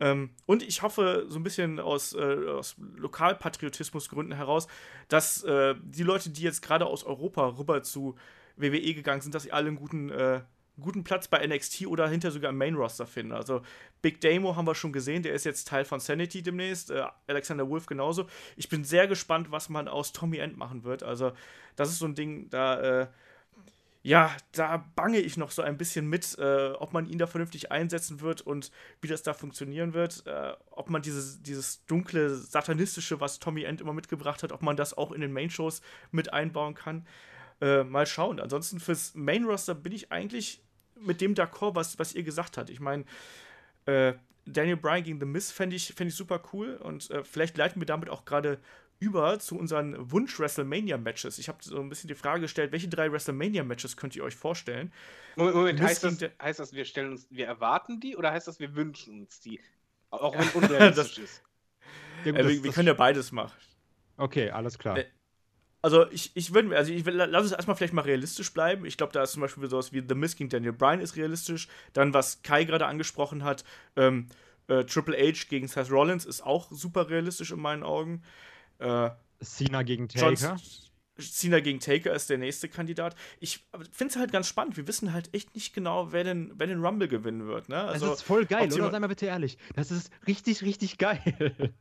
Ähm, und ich hoffe, so ein bisschen aus, äh, aus Lokalpatriotismusgründen heraus, dass äh, die Leute, die jetzt gerade aus Europa rüber zu WWE gegangen sind, dass sie alle einen guten, äh, guten Platz bei NXT oder hinter sogar im Main Roster finden. Also Big Damo haben wir schon gesehen, der ist jetzt Teil von Sanity demnächst, äh, Alexander Wolf genauso. Ich bin sehr gespannt, was man aus Tommy End machen wird. Also das ist so ein Ding, da äh, ja, da bange ich noch so ein bisschen mit, äh, ob man ihn da vernünftig einsetzen wird und wie das da funktionieren wird. Äh, ob man dieses, dieses dunkle, satanistische, was Tommy End immer mitgebracht hat, ob man das auch in den Main-Shows mit einbauen kann. Äh, mal schauen. Ansonsten fürs Main-Roster bin ich eigentlich mit dem d'accord, was, was ihr gesagt habt. Ich meine, äh, Daniel Bryan gegen The Miz fände ich, fänd ich super cool und äh, vielleicht leiten wir damit auch gerade über zu unseren Wunsch-WrestleMania-Matches. Ich habe so ein bisschen die Frage gestellt, welche drei WrestleMania-Matches könnt ihr euch vorstellen? Moment, Moment heißt, das, heißt das, wir stellen uns, wir erwarten die oder heißt das, wir wünschen uns die? Auch wenn *laughs* unrealistisch ist. Ja, gut, Äh, das- wir, wir das- können ja beides machen. Okay, alles klar. Also ich, ich würde, also ich will, lass uns erstmal vielleicht mal realistisch bleiben. Ich glaube, da ist zum Beispiel sowas wie The Miz gegen Daniel Bryan ist realistisch. Dann, was Kai gerade angesprochen hat, ähm, äh, Triple H gegen Seth Rollins ist auch super realistisch in meinen Augen. Äh, Cena gegen Taker. Cena gegen Taker ist der nächste Kandidat. Ich finde es halt ganz spannend. Wir wissen halt echt nicht genau, wer den, wer den Rumble gewinnen wird. Ne? Also, das ist voll geil, oder? Sei mal bitte ehrlich. Das ist richtig, richtig geil.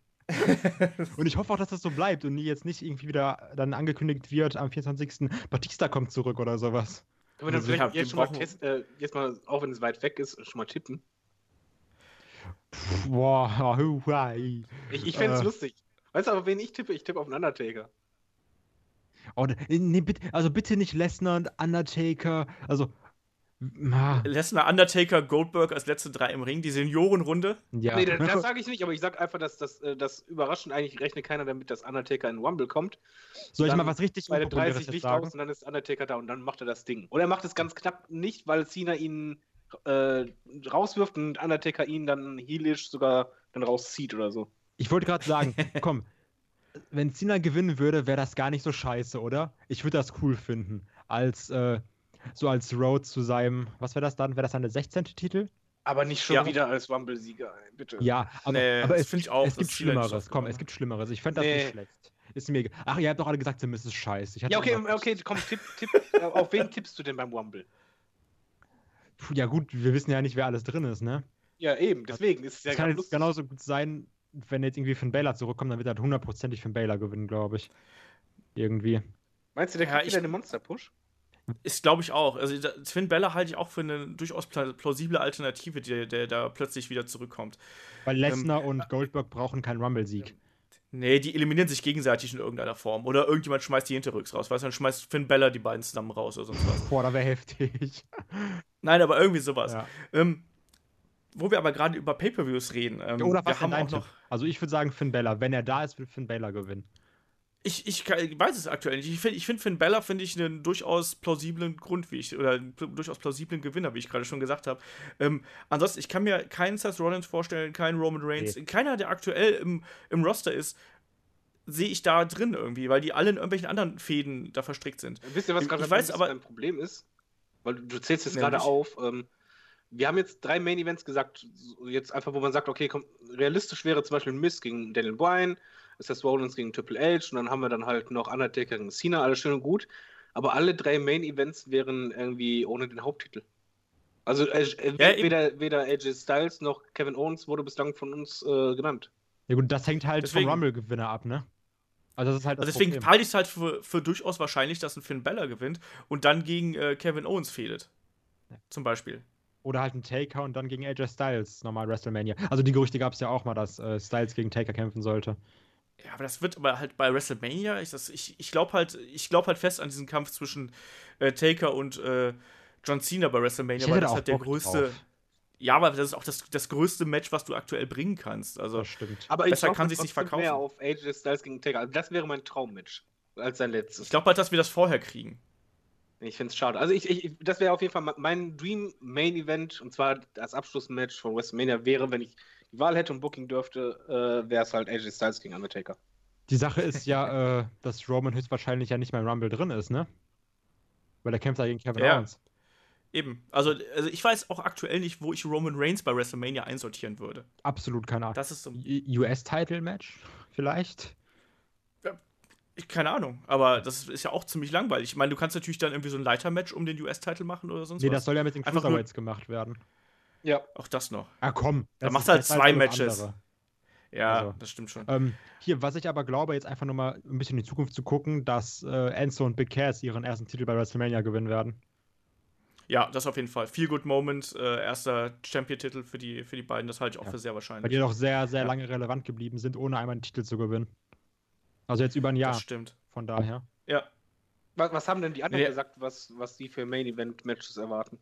Und ich hoffe auch, dass das so bleibt und jetzt nicht irgendwie wieder dann angekündigt wird, am 24. Batista kommt zurück oder sowas. Können wir dann Also, vielleicht ja, wir jetzt schon mal test, äh, jetzt mal, auch wenn es weit weg ist, schon mal tippen? Boah. *laughs* Ich, ich fände es Äh. lustig. Weißt du, auf wen ich tippe? Ich tippe auf einen Undertaker. Oh, nee, bitte, also bitte nicht Lesnar und Undertaker. Also, ah, Lesnar, Undertaker, Goldberg als letzte drei im Ring, die Seniorenrunde. ja. Nee, das, das sage ich nicht, aber ich sage einfach, dass das, äh, das überraschend eigentlich rechnet keiner damit, dass Undertaker in Rumble kommt. Soll ich mal was richtig Bei den Unpopuläres 30 jetzt Licht aus und dann ist Undertaker da und dann macht er das Ding. Oder er macht es ganz knapp nicht, weil Cena ihn äh, rauswirft und Undertaker ihn dann heelisch sogar dann rauszieht oder so. Ich wollte gerade sagen, *laughs* komm, wenn Cena gewinnen würde, wäre das gar nicht so scheiße, oder? Ich würde das cool finden. Als, äh, so als Road zu seinem, was wäre das dann? Wäre das dann der 16. Titel? Aber nicht schon Ja. wieder als Rumble-Sieger, bitte. Ja, aber, Nee, aber es, ich auch, es gibt Schlimmeres. Komm, es gibt Schlimmeres. Ich fände das Nee. nicht schlecht. Ist mir egal. Ach, ihr habt doch alle gesagt, Miz ist scheiße. Ich hatte Ja, okay, immer- okay, komm, tipp, tipp. *laughs* äh, auf wen tippst du denn beim Rumble? Puh, Ja, gut, wir wissen ja nicht, wer alles drin ist, ne? Ja, eben, deswegen ist es ja Es kann jetzt genauso gut sein, wenn jetzt irgendwie Finn Baylor zurückkommt, dann wird er hundertprozentig Finn Baylor gewinnen, glaube ich. Irgendwie. Meinst du, der Ja, kriegt ich- wieder eine Monster-Push? Ist, glaube ich, auch. Also Finn Bella halte ich auch für eine durchaus pla- plausible Alternative, der, der da plötzlich wieder zurückkommt. Weil Ähm, Lesnar und Goldberg brauchen keinen Rumble-Sieg. Nee, die eliminieren sich gegenseitig in irgendeiner Form. Oder irgendjemand schmeißt die hinterrücks raus. Weißt du, dann schmeißt Finn Bella die beiden zusammen raus oder sonst was. Boah, da wäre heftig. *laughs* Nein, aber irgendwie sowas. Ja. Ähm, wo wir aber gerade über Pay-Per-Views reden. Ähm, Oder was wir haben auch noch. Also ich würde sagen Finn Baylor. Wenn er da ist, wird Finn Baylor gewinnen. Ich, ich, weiß es aktuell nicht. Ich finde ich find Finn Bella finde ich einen durchaus plausiblen Grund, wie ich, oder einen durchaus plausiblen Gewinner, wie ich gerade schon gesagt habe. Ähm, ansonsten, ich kann mir keinen Seth Rollins vorstellen, keinen Roman Reigns, Nee. keiner, der aktuell im, im Roster ist, sehe ich da drin irgendwie, weil die alle in irgendwelchen anderen Fäden da verstrickt sind. Wisst ihr, was gerade ein ein Problem ist? Weil du, du zählst jetzt Nämlich? gerade auf. Ähm, wir haben jetzt drei Main Events gesagt, jetzt einfach, wo man sagt, okay, komm, realistisch wäre zum Beispiel Miss gegen Daniel Bryan, Seth Rollins gegen Triple H und dann haben wir dann halt noch Undertaker gegen Cena, alles schön und gut. Aber alle drei Main Events wären irgendwie ohne den Haupttitel. Also äh, äh, Ja, weder, weder AJ Styles noch Kevin Owens wurde bislang von uns äh, genannt. Ja gut, das hängt halt Deswegen- vom Rumble-Gewinner ab, ne? Also das ist halt das Also deswegen Problem. halte ich es halt für, für durchaus wahrscheinlich, dass ein Finn Bella gewinnt und dann gegen äh, Kevin Owens fehlt. Zum Beispiel. Oder halt ein Taker und dann gegen AJ Styles, normal WrestleMania. Also die Gerüchte gab es ja auch mal, dass äh, Styles gegen Taker kämpfen sollte. Ja, aber das wird aber halt bei WrestleMania, ich, das- ich, ich glaube halt, ich glaube halt fest an diesen Kampf zwischen äh, Taker und äh, John Cena bei WrestleMania, Ich weil das halt der größte. drauf. Ja, aber das ist auch das, das größte Match, was du aktuell bringen kannst. Also, Das stimmt. Aber Besser ich kann hoffe sich's nicht trotzdem mehr verkaufen. auf AJ Styles gegen Taker. Also das wäre mein Traummatch als sein letztes. ich glaube halt, dass wir das vorher kriegen. Ich finde es schade. Also ich, ich das wäre auf jeden Fall me- mein Dream Main Event und zwar das Abschlussmatch von WrestleMania wäre, wenn ich die Wahl hätte und Booking dürfte, äh, wäre es halt AJ Styles gegen Undertaker. Die Sache ist ja, äh, dass Roman höchstwahrscheinlich ja nicht mehr im Rumble drin ist, ne? Weil der kämpft ja gegen Kevin Ja. Owens. Eben. Also, also ich weiß auch aktuell nicht, wo ich Roman Reigns bei WrestleMania einsortieren würde. Absolut keine Ahnung. Das ist so. US-Title-Match vielleicht? Ich, keine Ahnung, aber das ist ja auch ziemlich langweilig. Ich meine, du kannst natürlich dann irgendwie so ein Leiter-Match um den US-Titel machen oder sonst Nee, was. das soll ja mit den Cruiserweights gemacht werden. Ja. Auch das noch. Ah komm. Da machst du halt zwei Matches. andere. Ja, Also, das stimmt schon. Ähm, hier, was ich aber glaube, jetzt einfach nur mal ein bisschen in die Zukunft zu gucken, dass äh, Enzo und Big Cass ihren ersten Titel bei WrestleMania gewinnen werden. Ja, das auf jeden Fall. Feel Good Moment, äh, erster Champion-Titel für die, für die beiden, das halte ich auch Ja. für sehr Weil wahrscheinlich. die doch sehr, sehr Ja. lange relevant geblieben sind, ohne einmal einen Titel zu gewinnen. Also jetzt über ein Jahr, Das stimmt. von daher. Ja. Was, was haben denn die anderen Nee. gesagt, was, was die für Main Event Matches erwarten?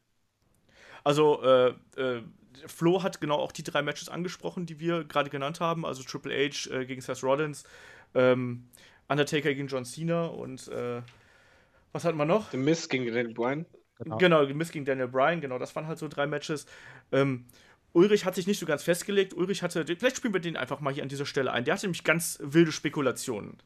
Also, äh, äh, Flo hat genau auch die drei Matches angesprochen, die wir gerade genannt haben. Also Triple H äh, gegen Seth Rollins, ähm, Undertaker gegen John Cena und äh, was hatten wir noch? The Miss gegen Daniel Bryan. Genau. genau, Miss gegen Daniel Bryan, genau, das waren halt so drei Matches. Ähm, Ulrich hat sich nicht so ganz festgelegt. Ulrich hatte, vielleicht spielen wir den einfach mal hier an dieser Stelle ein. Der hatte nämlich ganz wilde Spekulationen.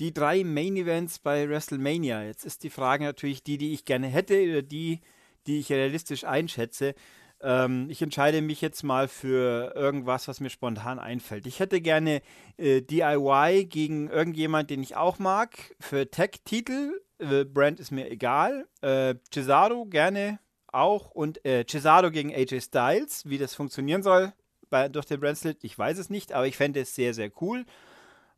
Die drei Main Events bei WrestleMania. Jetzt ist die Frage natürlich die, die ich gerne hätte oder die, die ich realistisch einschätze. Ähm, ich entscheide mich jetzt mal für irgendwas, was mir spontan einfällt. Ich hätte gerne äh, DIY gegen irgendjemand, den ich auch mag, für Tech-Titel. Äh, Brand ist mir egal. Äh, Cesaro gerne auch und äh, Cesaro gegen AJ Styles, wie das funktionieren soll bei, durch den Bracelet, ich weiß es nicht, aber ich fände es sehr, sehr cool.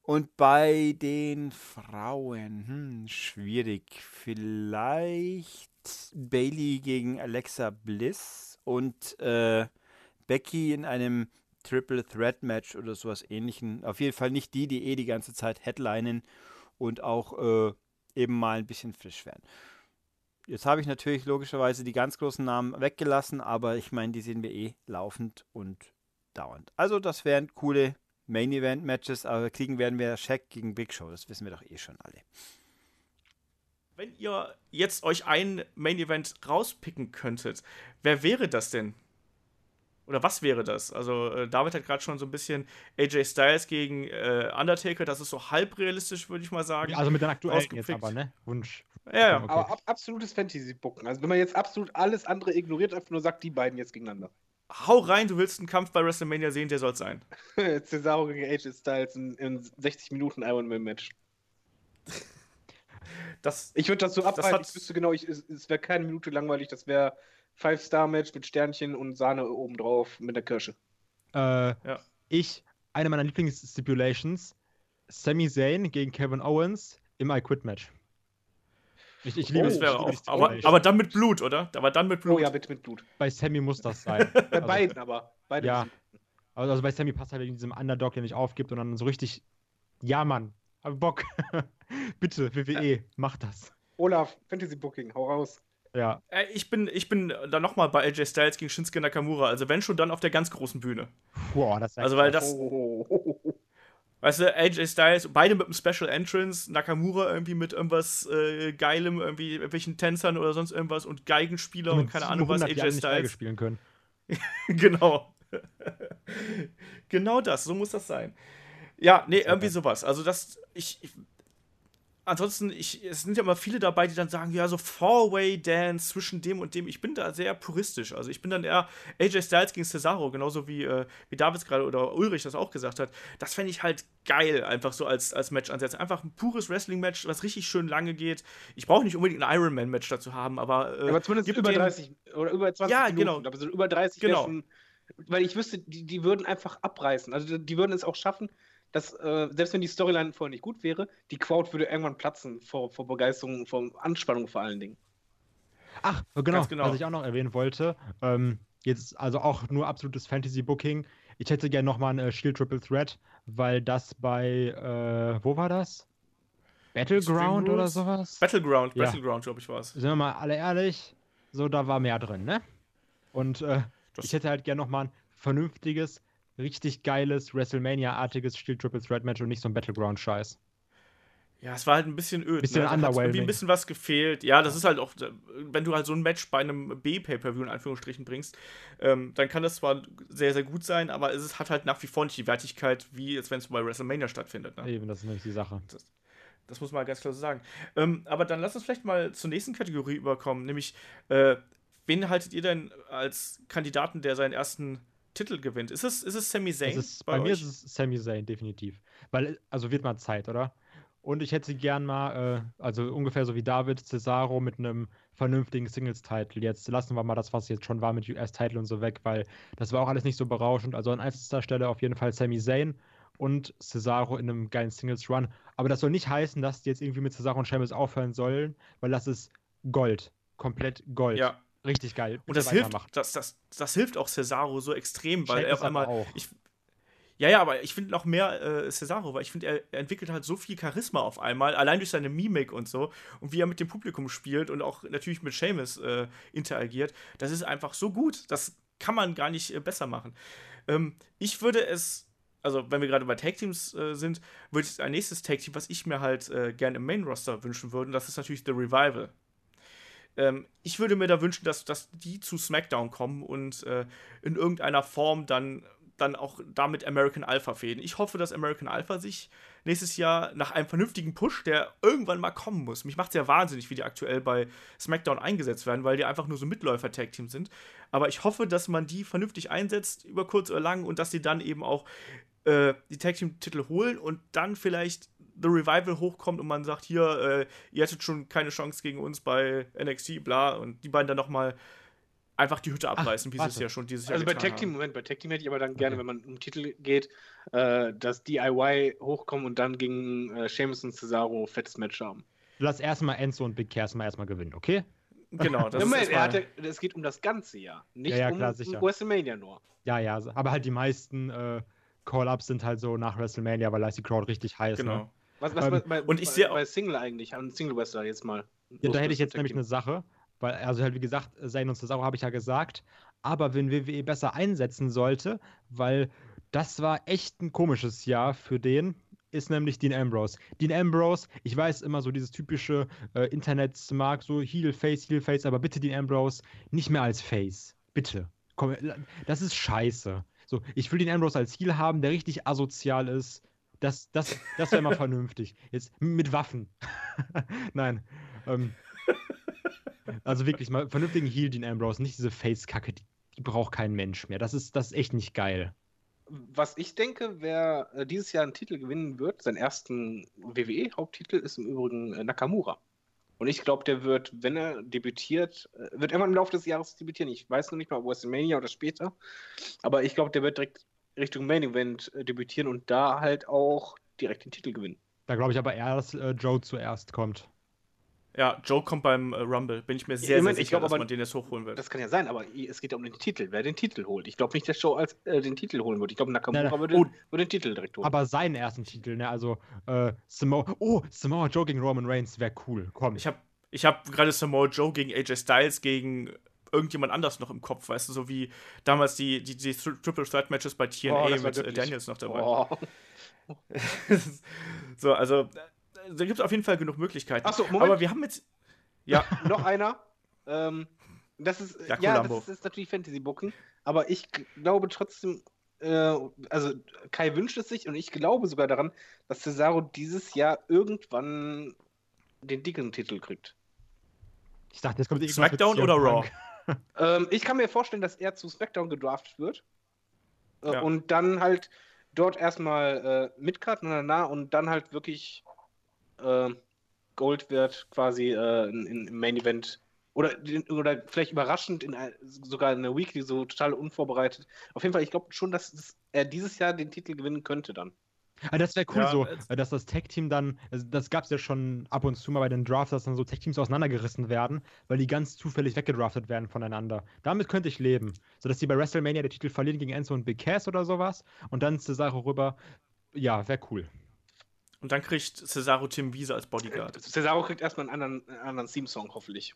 Und bei den Frauen, hm, schwierig. Vielleicht Bailey gegen Alexa Bliss und äh, Becky in einem Triple Threat Match oder sowas ähnlichen. Auf jeden Fall nicht die, die eh die ganze Zeit headlinen und auch äh, eben mal ein bisschen frisch werden. Jetzt habe ich natürlich logischerweise die ganz großen Namen weggelassen, aber ich meine, die sehen wir eh laufend und dauernd. Also das wären coole Main Event Matches, aber kriegen werden wir Shaq gegen Big Show, das wissen wir doch eh schon alle. Wenn ihr jetzt euch ein Main Event rauspicken könntet, wer wäre das denn? Oder was wäre das? Also, äh, David hat gerade schon so ein bisschen AJ Styles gegen äh, Undertaker, das ist so halb realistisch, würde ich mal sagen. Also mit den aktuellen jetzt aber, ne? Wunsch. Ja, ja. Okay. Aber ab, absolutes Fantasy-Booken. Also wenn man jetzt absolut alles andere ignoriert, einfach nur sagt, die beiden jetzt gegeneinander. Hau rein, du willst einen Kampf bei WrestleMania sehen, der soll es sein. *laughs* Cesaro gegen AJ Styles in, in 60 Minuten Iron Man Match. *laughs* Das, ich würde das so abhalten, ich wüsste genau, ich, es, es wäre keine Minute langweilig, das wäre Five-Star-Match mit Sternchen und Sahne obendrauf mit der Kirsche. Äh, ja. Ich, eine meiner Lieblings-Stipulations, Sami Zayn gegen Kevin Owens im I Quit Match. Ich, ich liebe oh, es. Auch, aber, aber dann mit Blut, oder? Aber dann mit Blut. Oh ja, bitte mit Blut. Bei Sammy muss das *laughs* sein. bei also, beiden aber. Beide ja. Also, also bei Sammy passt halt in diesem Underdog, der nicht aufgibt und dann so richtig. Ja, Mann, hab Bock. *laughs* bitte, WWE, ja. mach das. Olaf, Fantasy Booking, hau raus. Ja. Äh, ich bin, ich bin dann nochmal bei AJ Styles gegen Shinsuke Nakamura. Also wenn schon, dann auf der ganz großen Bühne. Boah, das ist Also weil das. Oh. *laughs* Weißt du, AJ Styles, beide mit einem Special Entrance, Nakamura irgendwie mit irgendwas äh, Geilem, irgendwie irgendwelchen Tänzern oder sonst irgendwas und Geigenspieler und, und keine Ahnung was, AJ Styles. spielen können. *laughs* genau. genau das, so muss das sein. Ja, nee, irgendwie sowas. Also das, ich, ich ansonsten, ich, es sind ja immer viele dabei, die dann sagen, ja, so Four-Way-Dance zwischen dem und dem. Ich bin da sehr puristisch. Also ich bin dann eher AJ Styles gegen Cesaro, genauso wie, äh, wie Davids gerade oder Ulrich das auch gesagt hat. Das fände ich halt geil, einfach so als, als Match ansetzen. Einfach ein pures Wrestling-Match, was richtig schön lange geht. Ich brauche nicht unbedingt ein Ironman-Match dazu haben, aber. Äh, aber zumindest über 30 oder über 20 ja, Minuten. Genau. Aber so über 30 genau. Schon, weil ich wüsste, die, die würden einfach abreißen. Also die würden es auch schaffen, dass, äh, selbst wenn die Storyline vorher nicht gut wäre, die Crowd würde irgendwann platzen vor, vor Begeisterung, vor Anspannung vor allen Dingen. Ach, genau, genau. was ich auch noch erwähnen wollte. Ähm, jetzt also auch nur absolutes Fantasy-Booking. Ich hätte gerne nochmal ein äh, Shield Triple Threat, weil das bei, äh, wo war das? Battleground oder sowas? Battleground, ja. Battleground, glaube ich, war es. Sind wir mal alle ehrlich, so da war mehr drin, ne? Und äh, ich hätte halt gerne nochmal ein vernünftiges richtig geiles WrestleMania-artiges Steel Triple Threat Match und nicht so ein Battleground-Scheiß. Ja, es war halt ein bisschen öd. Bisschen ne? irgendwie ein bisschen was gefehlt. Ja, das ist halt auch, wenn du halt so ein Match bei einem B-Pay-Per-View in Anführungsstrichen bringst, ähm, dann kann das zwar sehr, sehr gut sein, aber es hat halt nach wie vor nicht die Wertigkeit, wie jetzt wenn es bei WrestleMania stattfindet. Ne? Eben, das ist nämlich die Sache. Das, das muss man ganz klar so sagen. Ähm, aber dann lass uns vielleicht mal zur nächsten Kategorie überkommen, nämlich, äh, wen haltet ihr denn als Kandidaten, der seinen ersten Titel gewinnt. Ist es, ist es Sami Zayn? Ist, bei, bei mir ist es Sami Zayn, definitiv. Weil, also wird mal Zeit, oder? Und ich hätte gern mal, äh, also ungefähr so wie David Cesaro mit einem vernünftigen Singles-Title. Jetzt lassen wir mal das, was jetzt schon war mit US-Title und so weg, weil das war auch alles nicht so berauschend. Also an erster Stelle auf jeden Fall Sami Zayn und Cesaro in einem geilen Singles-Run. Aber das soll nicht heißen, dass die jetzt irgendwie mit Cesaro und Sheamus aufhören sollen, weil das ist Gold. Komplett Gold. Ja. Richtig geil. Und das hilft, das, das, das hilft auch Cesaro so extrem, weil er auf einmal. Auch. Ich, ja, ja, aber ich finde noch mehr äh, Cesaro, weil ich finde, er, er, entwickelt halt so viel Charisma auf einmal, allein durch seine Mimik und so und wie er mit dem Publikum spielt und auch natürlich mit Seamus äh, interagiert. Das ist einfach so gut. Das, kann man gar nicht äh, besser machen. Ähm, ich würde es, also wenn wir gerade bei Tag Teams äh, sind, würde ich ein nächstes Tag Team, was ich mir halt äh, gerne im Main Roster wünschen würde, das ist natürlich The Revival. Ähm, ich würde mir da wünschen, dass, dass die zu SmackDown kommen und äh, in irgendeiner Form dann dann auch damit American Alpha fäden. Ich hoffe, dass American Alpha sich nächstes Jahr nach einem vernünftigen Push, der irgendwann mal kommen muss. Mich macht es ja wahnsinnig, wie die aktuell bei SmackDown eingesetzt werden, weil die einfach nur so Mitläufer-Tag-Team sind. Aber ich hoffe, dass man die vernünftig einsetzt, über kurz oder lang, und dass sie dann eben auch äh, die Tag-Team-Titel holen und dann vielleicht The Revival hochkommt und man sagt, hier, äh, ihr hattet schon keine Chance gegen uns bei NXT, bla, und die beiden dann nochmal einfach die Hütte abreißen, Ach, wie sie es ja schon dieses Jahr Also bei Tag Team, Moment, bei Tag Team hätte ich aber dann gerne, okay. wenn man um Titel geht, äh, dass DIY hochkommen und dann gegen äh, Sheamus und Cesaro fettes Match haben. Lass erstmal Enzo und Big Cass mal erstmal gewinnen, okay? Genau, *laughs* das Moment, ist hatte, es geht um das ganze Jahr, nicht ja, ja, klar, um sicher. WrestleMania nur. Ja, ja, aber halt die meisten äh, Call-Ups sind halt so nach WrestleMania, weil da ist die Crowd richtig heiß. Genau. Ne? Was, was ähm, bei, und ich sehe bei Single eigentlich, an Single Wrestler jetzt mal. Ja, da hätte ich jetzt nämlich eine Sache. Weil, also halt, wie gesagt, Zayn und Cesaro habe ich ja gesagt. Aber wenn WWE besser einsetzen sollte, weil das war echt ein komisches Jahr für den, ist nämlich Dean Ambrose. Dean Ambrose, ich weiß immer so dieses typische äh, Internet-Smart, so Heel Face, Heel Face, aber bitte Dean Ambrose nicht mehr als Face. Bitte. Komm, das ist scheiße. So, ich will Dean Ambrose als Heel haben, der richtig asozial ist. Das, das, das wäre mal vernünftig. Jetzt mit Waffen. *laughs* Nein. Ähm, also wirklich mal vernünftigen Heal Dean Ambrose, nicht diese Face-Kacke, die, die, braucht kein Mensch mehr. Das ist, das ist echt nicht geil. Was ich denke, wer äh, dieses Jahr einen Titel gewinnen wird, seinen ersten WWE-Haupttitel, ist im Übrigen äh, Nakamura. Und ich glaube, der wird, wenn er debütiert, äh, wird irgendwann im Laufe des Jahres debütieren. Ich weiß noch nicht mal, ob WrestleMania oder später. Aber ich glaube, der wird direkt Richtung Main Event äh, debütieren und da halt auch direkt den Titel gewinnen. Da glaube ich aber eher, dass äh, Joe zuerst kommt. Ja, Joe kommt beim äh, Rumble. Bin ich mir sehr, ich sehr sicher, glaub, dass man den jetzt hochholen wird. Das kann ja sein, aber es geht ja um den Titel. Wer den Titel holt. Ich glaube nicht, dass Joe als, äh, den Titel holen wird. Ich glaube, Nakamura nein, nein. Würde, oh, würde, den Titel direkt holen. Aber seinen ersten Titel, ne? Also, äh, Samoa. Oh, Samoa Joe gegen Roman Reigns wäre cool. Komm. Ich habe ich hab gerade Samoa Joe gegen AJ Styles gegen irgendjemand anders noch im Kopf, weißt du, so wie damals die, die, die Triple Threat Matches bei TNA oh, mit äh, Daniels noch dabei. Oh. *laughs* so, also da gibt es auf jeden Fall genug Möglichkeiten. Achso, Moment. Aber wir haben jetzt. Ja. *laughs* noch einer. Ähm, das ist, ja, ja das ist natürlich Fantasy-Booking, aber ich glaube trotzdem, äh, also Kai wünscht es sich und ich glaube sogar daran, dass Cesaro dieses Jahr irgendwann den dicken Titel kriegt. Ich dachte, jetzt kommt SmackDown oder Raw? *laughs* ähm, ich kann mir vorstellen, dass er zu SmackDown gedraftet wird äh, ja. und dann halt dort erstmal äh, mitkarten und danach und dann halt wirklich äh, Gold wird quasi äh, in, im Main Event oder, oder vielleicht überraschend in, sogar in der Weekly so total unvorbereitet. Auf jeden Fall, ich glaube schon, dass, dass, er dieses Jahr den Titel gewinnen könnte dann. Ah, das wäre cool ja, so, dass das Tech-Team dann, also das gab es ja schon ab und zu mal bei den Drafts, dass dann so Tech-Teams auseinandergerissen werden, weil die ganz zufällig weggedraftet werden voneinander. Damit könnte ich leben. So dass die bei WrestleMania den Titel verlieren gegen Enzo und Big Cass oder sowas und dann Sache rüber. Ja, wäre cool. Und dann kriegt Cesaro Tim Wiese als Bodyguard. Äh, Cesaro kriegt erstmal einen anderen, einen anderen Theme-Song, hoffentlich.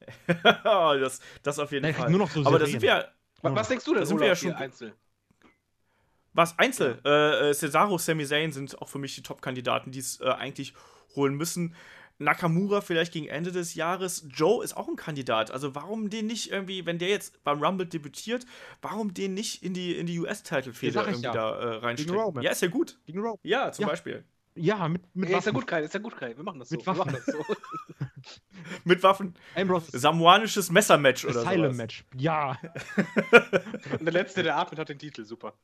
*laughs* das, das auf jeden Fall. Nur noch so Aber da sind wir ja. Was, was denkst du denn, da sind wir ja schon Einzel? Was Einzel? Äh, äh, Cesaro, Sami Zayn sind auch für mich die Top-Kandidaten, die es äh, eigentlich holen müssen. Nakamura vielleicht gegen Ende des Jahres. Joe ist auch ein Kandidat. Also warum den nicht irgendwie, wenn der jetzt beim Rumble debütiert, warum den nicht in die, in die US-Title-Fehler irgendwie ja. da äh, reinstecken? Ja, ist ja gut. Gegen Roman. Ja, zum ja. Beispiel. Ja, mit, mit Ey, Waffen. Ist ja gut, Kai, ist ja gut, Kai. Wir machen das mit so. Waffen. Das so. *laughs* *laughs* mit Waffen. Ambrose. Samoanisches Messermatch oder so. Asylum-Match. Ja. Und *laughs* der Letzte, der atmet, hat den Titel. Super.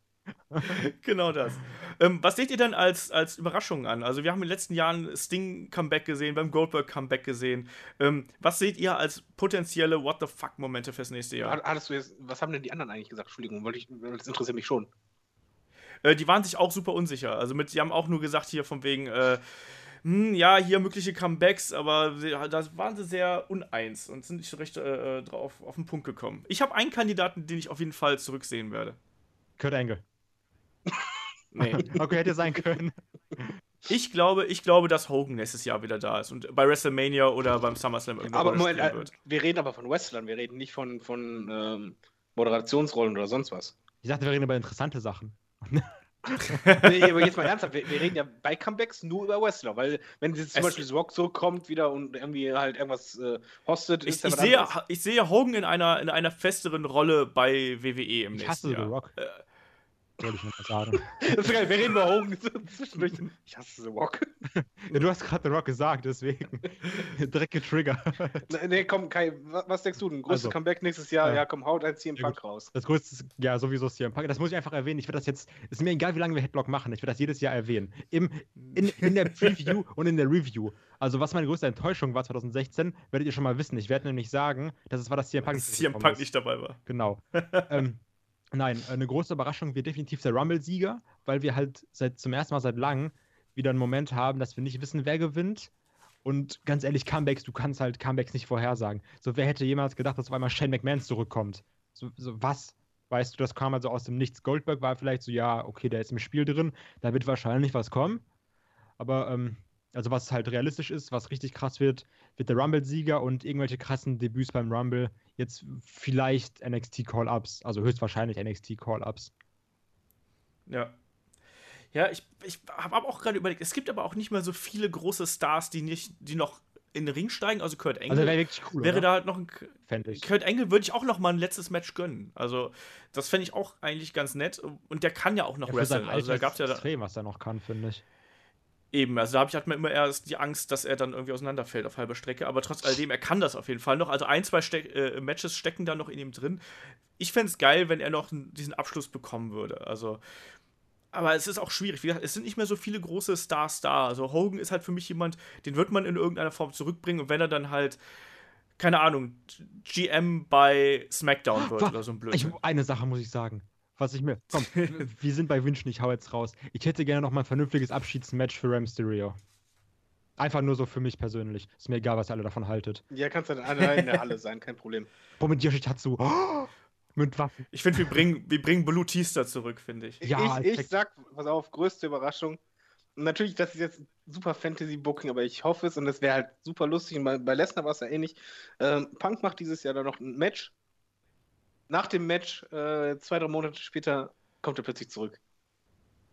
*laughs* genau das. Ähm, was seht ihr denn als, als Überraschung an? Also, wir haben in den letzten Jahren Sting-Comeback gesehen, beim Goldberg-Comeback gesehen. Ähm, was seht ihr als potenzielle What the fuck-Momente fürs nächste Jahr? Hattest du jetzt, was haben denn die anderen eigentlich gesagt? Entschuldigung, weil ich, das interessiert mich schon. Äh, die waren sich auch super unsicher. Also mit, die haben auch nur gesagt hier von wegen, äh, hm, ja, hier mögliche Comebacks, aber da waren sie sehr uneins und sind nicht recht äh, drauf auf den Punkt gekommen. Ich habe einen Kandidaten, den ich auf jeden Fall zurücksehen werde. Kurt Engel. *laughs* nee. okay, hätte sein können. Ich glaube, ich glaube, dass Hogan nächstes Jahr wieder da ist und bei WrestleMania oder beim SummerSlam irgendwann Aber Moment, äh, wir reden aber von Wrestlern, wir reden nicht von, von ähm, Moderationsrollen oder sonst was. Ich dachte, wir reden über interessante Sachen. *laughs* nee, aber jetzt mal ernsthaft, wir, wir, reden ja bei Comebacks nur über Wrestler, weil wenn jetzt zum Es- Beispiel The Rock zurückkommt wieder und irgendwie halt irgendwas äh, hostet, Ich, ist ich, sehe, ich sehe Hogan in einer, in einer festeren Rolle bei WWE im Ich nächsten hasse The Jahr. Rock. Äh, Wollte ich nochmal sagen. *laughs* Das ist geil, wir reden über Hogan *laughs* zwischendurch. Ich hasse The Rock. ja, du hast gerade The Rock gesagt, deswegen. *laughs* Direkt getriggert. Nee, nee, komm, Kai, wa- was denkst du denn? Größtes Also, Comeback nächstes Jahr? ja. Ja, komm, haut ein CM Ja, Punk raus. Das größte ist, ja, sowieso CM Punk. Das muss ich einfach erwähnen. Ich werde das jetzt, ist mir egal, wie lange wir Headlock machen, ich werde das jedes Jahr erwähnen. Im, in, in der Preview und in der Review. Also, was meine größte Enttäuschung war 2016, werdet ihr schon mal wissen. Ich werde nämlich sagen, dass es war, dass CM Punk dass CM Punk ist. nicht dabei war. Genau. ähm, nein, eine große Überraschung wird definitiv der Rumble-Sieger, weil wir halt seit zum ersten Mal seit langem wieder einen Moment haben, dass wir nicht wissen, wer gewinnt. Und ganz ehrlich, Comebacks, du kannst halt Comebacks nicht vorhersagen. So, wer hätte jemals gedacht, dass auf einmal Shane McMahon zurückkommt? So, so was? Weißt du, das kam also aus dem Nichts. Goldberg war vielleicht so, ja, okay, der ist im Spiel drin, da wird wahrscheinlich was kommen. Aber, ähm, also was halt realistisch ist, was richtig krass wird, wird der Rumble-Sieger und irgendwelche krassen Debüts beim Rumble. Jetzt vielleicht NXT Call-Ups, also höchstwahrscheinlich NXT Call-Ups. Ja. Ja, ich, ich habe auch gerade überlegt, es gibt aber auch nicht mehr so viele große Stars, die nicht, die noch in den Ring steigen. Also Kurt Angle Also wäre wirklich cool. wäre oder? da halt noch ein. Kurt Angle würde ich auch noch mal ein letztes Match gönnen. Also, das fände ich auch eigentlich ganz nett. Und der kann ja auch noch Ja, wresteln. Also, da gab es ja da, extrem, was er noch kann, finde ich. Eben. Also, da habe ich halt immer erst die Angst, dass er dann irgendwie auseinanderfällt auf halber Strecke. Aber trotz alledem, er kann das auf jeden Fall noch. Also, ein, zwei Steck, äh, Matches stecken da noch in ihm drin. Ich fände es geil, wenn er noch diesen Abschluss bekommen würde. Also. Aber es ist auch schwierig. Wie gesagt, es sind nicht mehr so viele große Stars da. Also Hogan ist halt für mich jemand, den wird man in irgendeiner Form zurückbringen. Und wenn er dann halt, keine Ahnung, GM bei SmackDown wird Wa- oder so ein Ich, Blödsinn. eine Sache muss ich sagen. Was ich mir. Komm, *laughs* wir sind bei Wünschen, ich hau jetzt raus. Ich hätte gerne noch mal ein vernünftiges Abschiedsmatch für Rey Mysterio. Einfach nur so für mich persönlich. Ist mir egal, was ihr alle davon haltet. Ja, kannst du dann allein in der Halle sein, kein Problem. Boah, mit Yoshitatsu. Oh, *gasps* mit Waffen. Ich finde, wir bringen, wir bringen Blue Tista zurück, finde ich. Ja, ich, ich sag, pass auf, größte Überraschung. Und natürlich, das ist jetzt super Fantasy-Booking, aber ich hoffe es und das wäre halt super lustig. Und bei, bei Lesnar war es ja ähnlich. Ähm, Punk macht dieses Jahr dann noch ein Match. Nach dem Match, äh, zwei, drei Monate später, kommt er plötzlich zurück.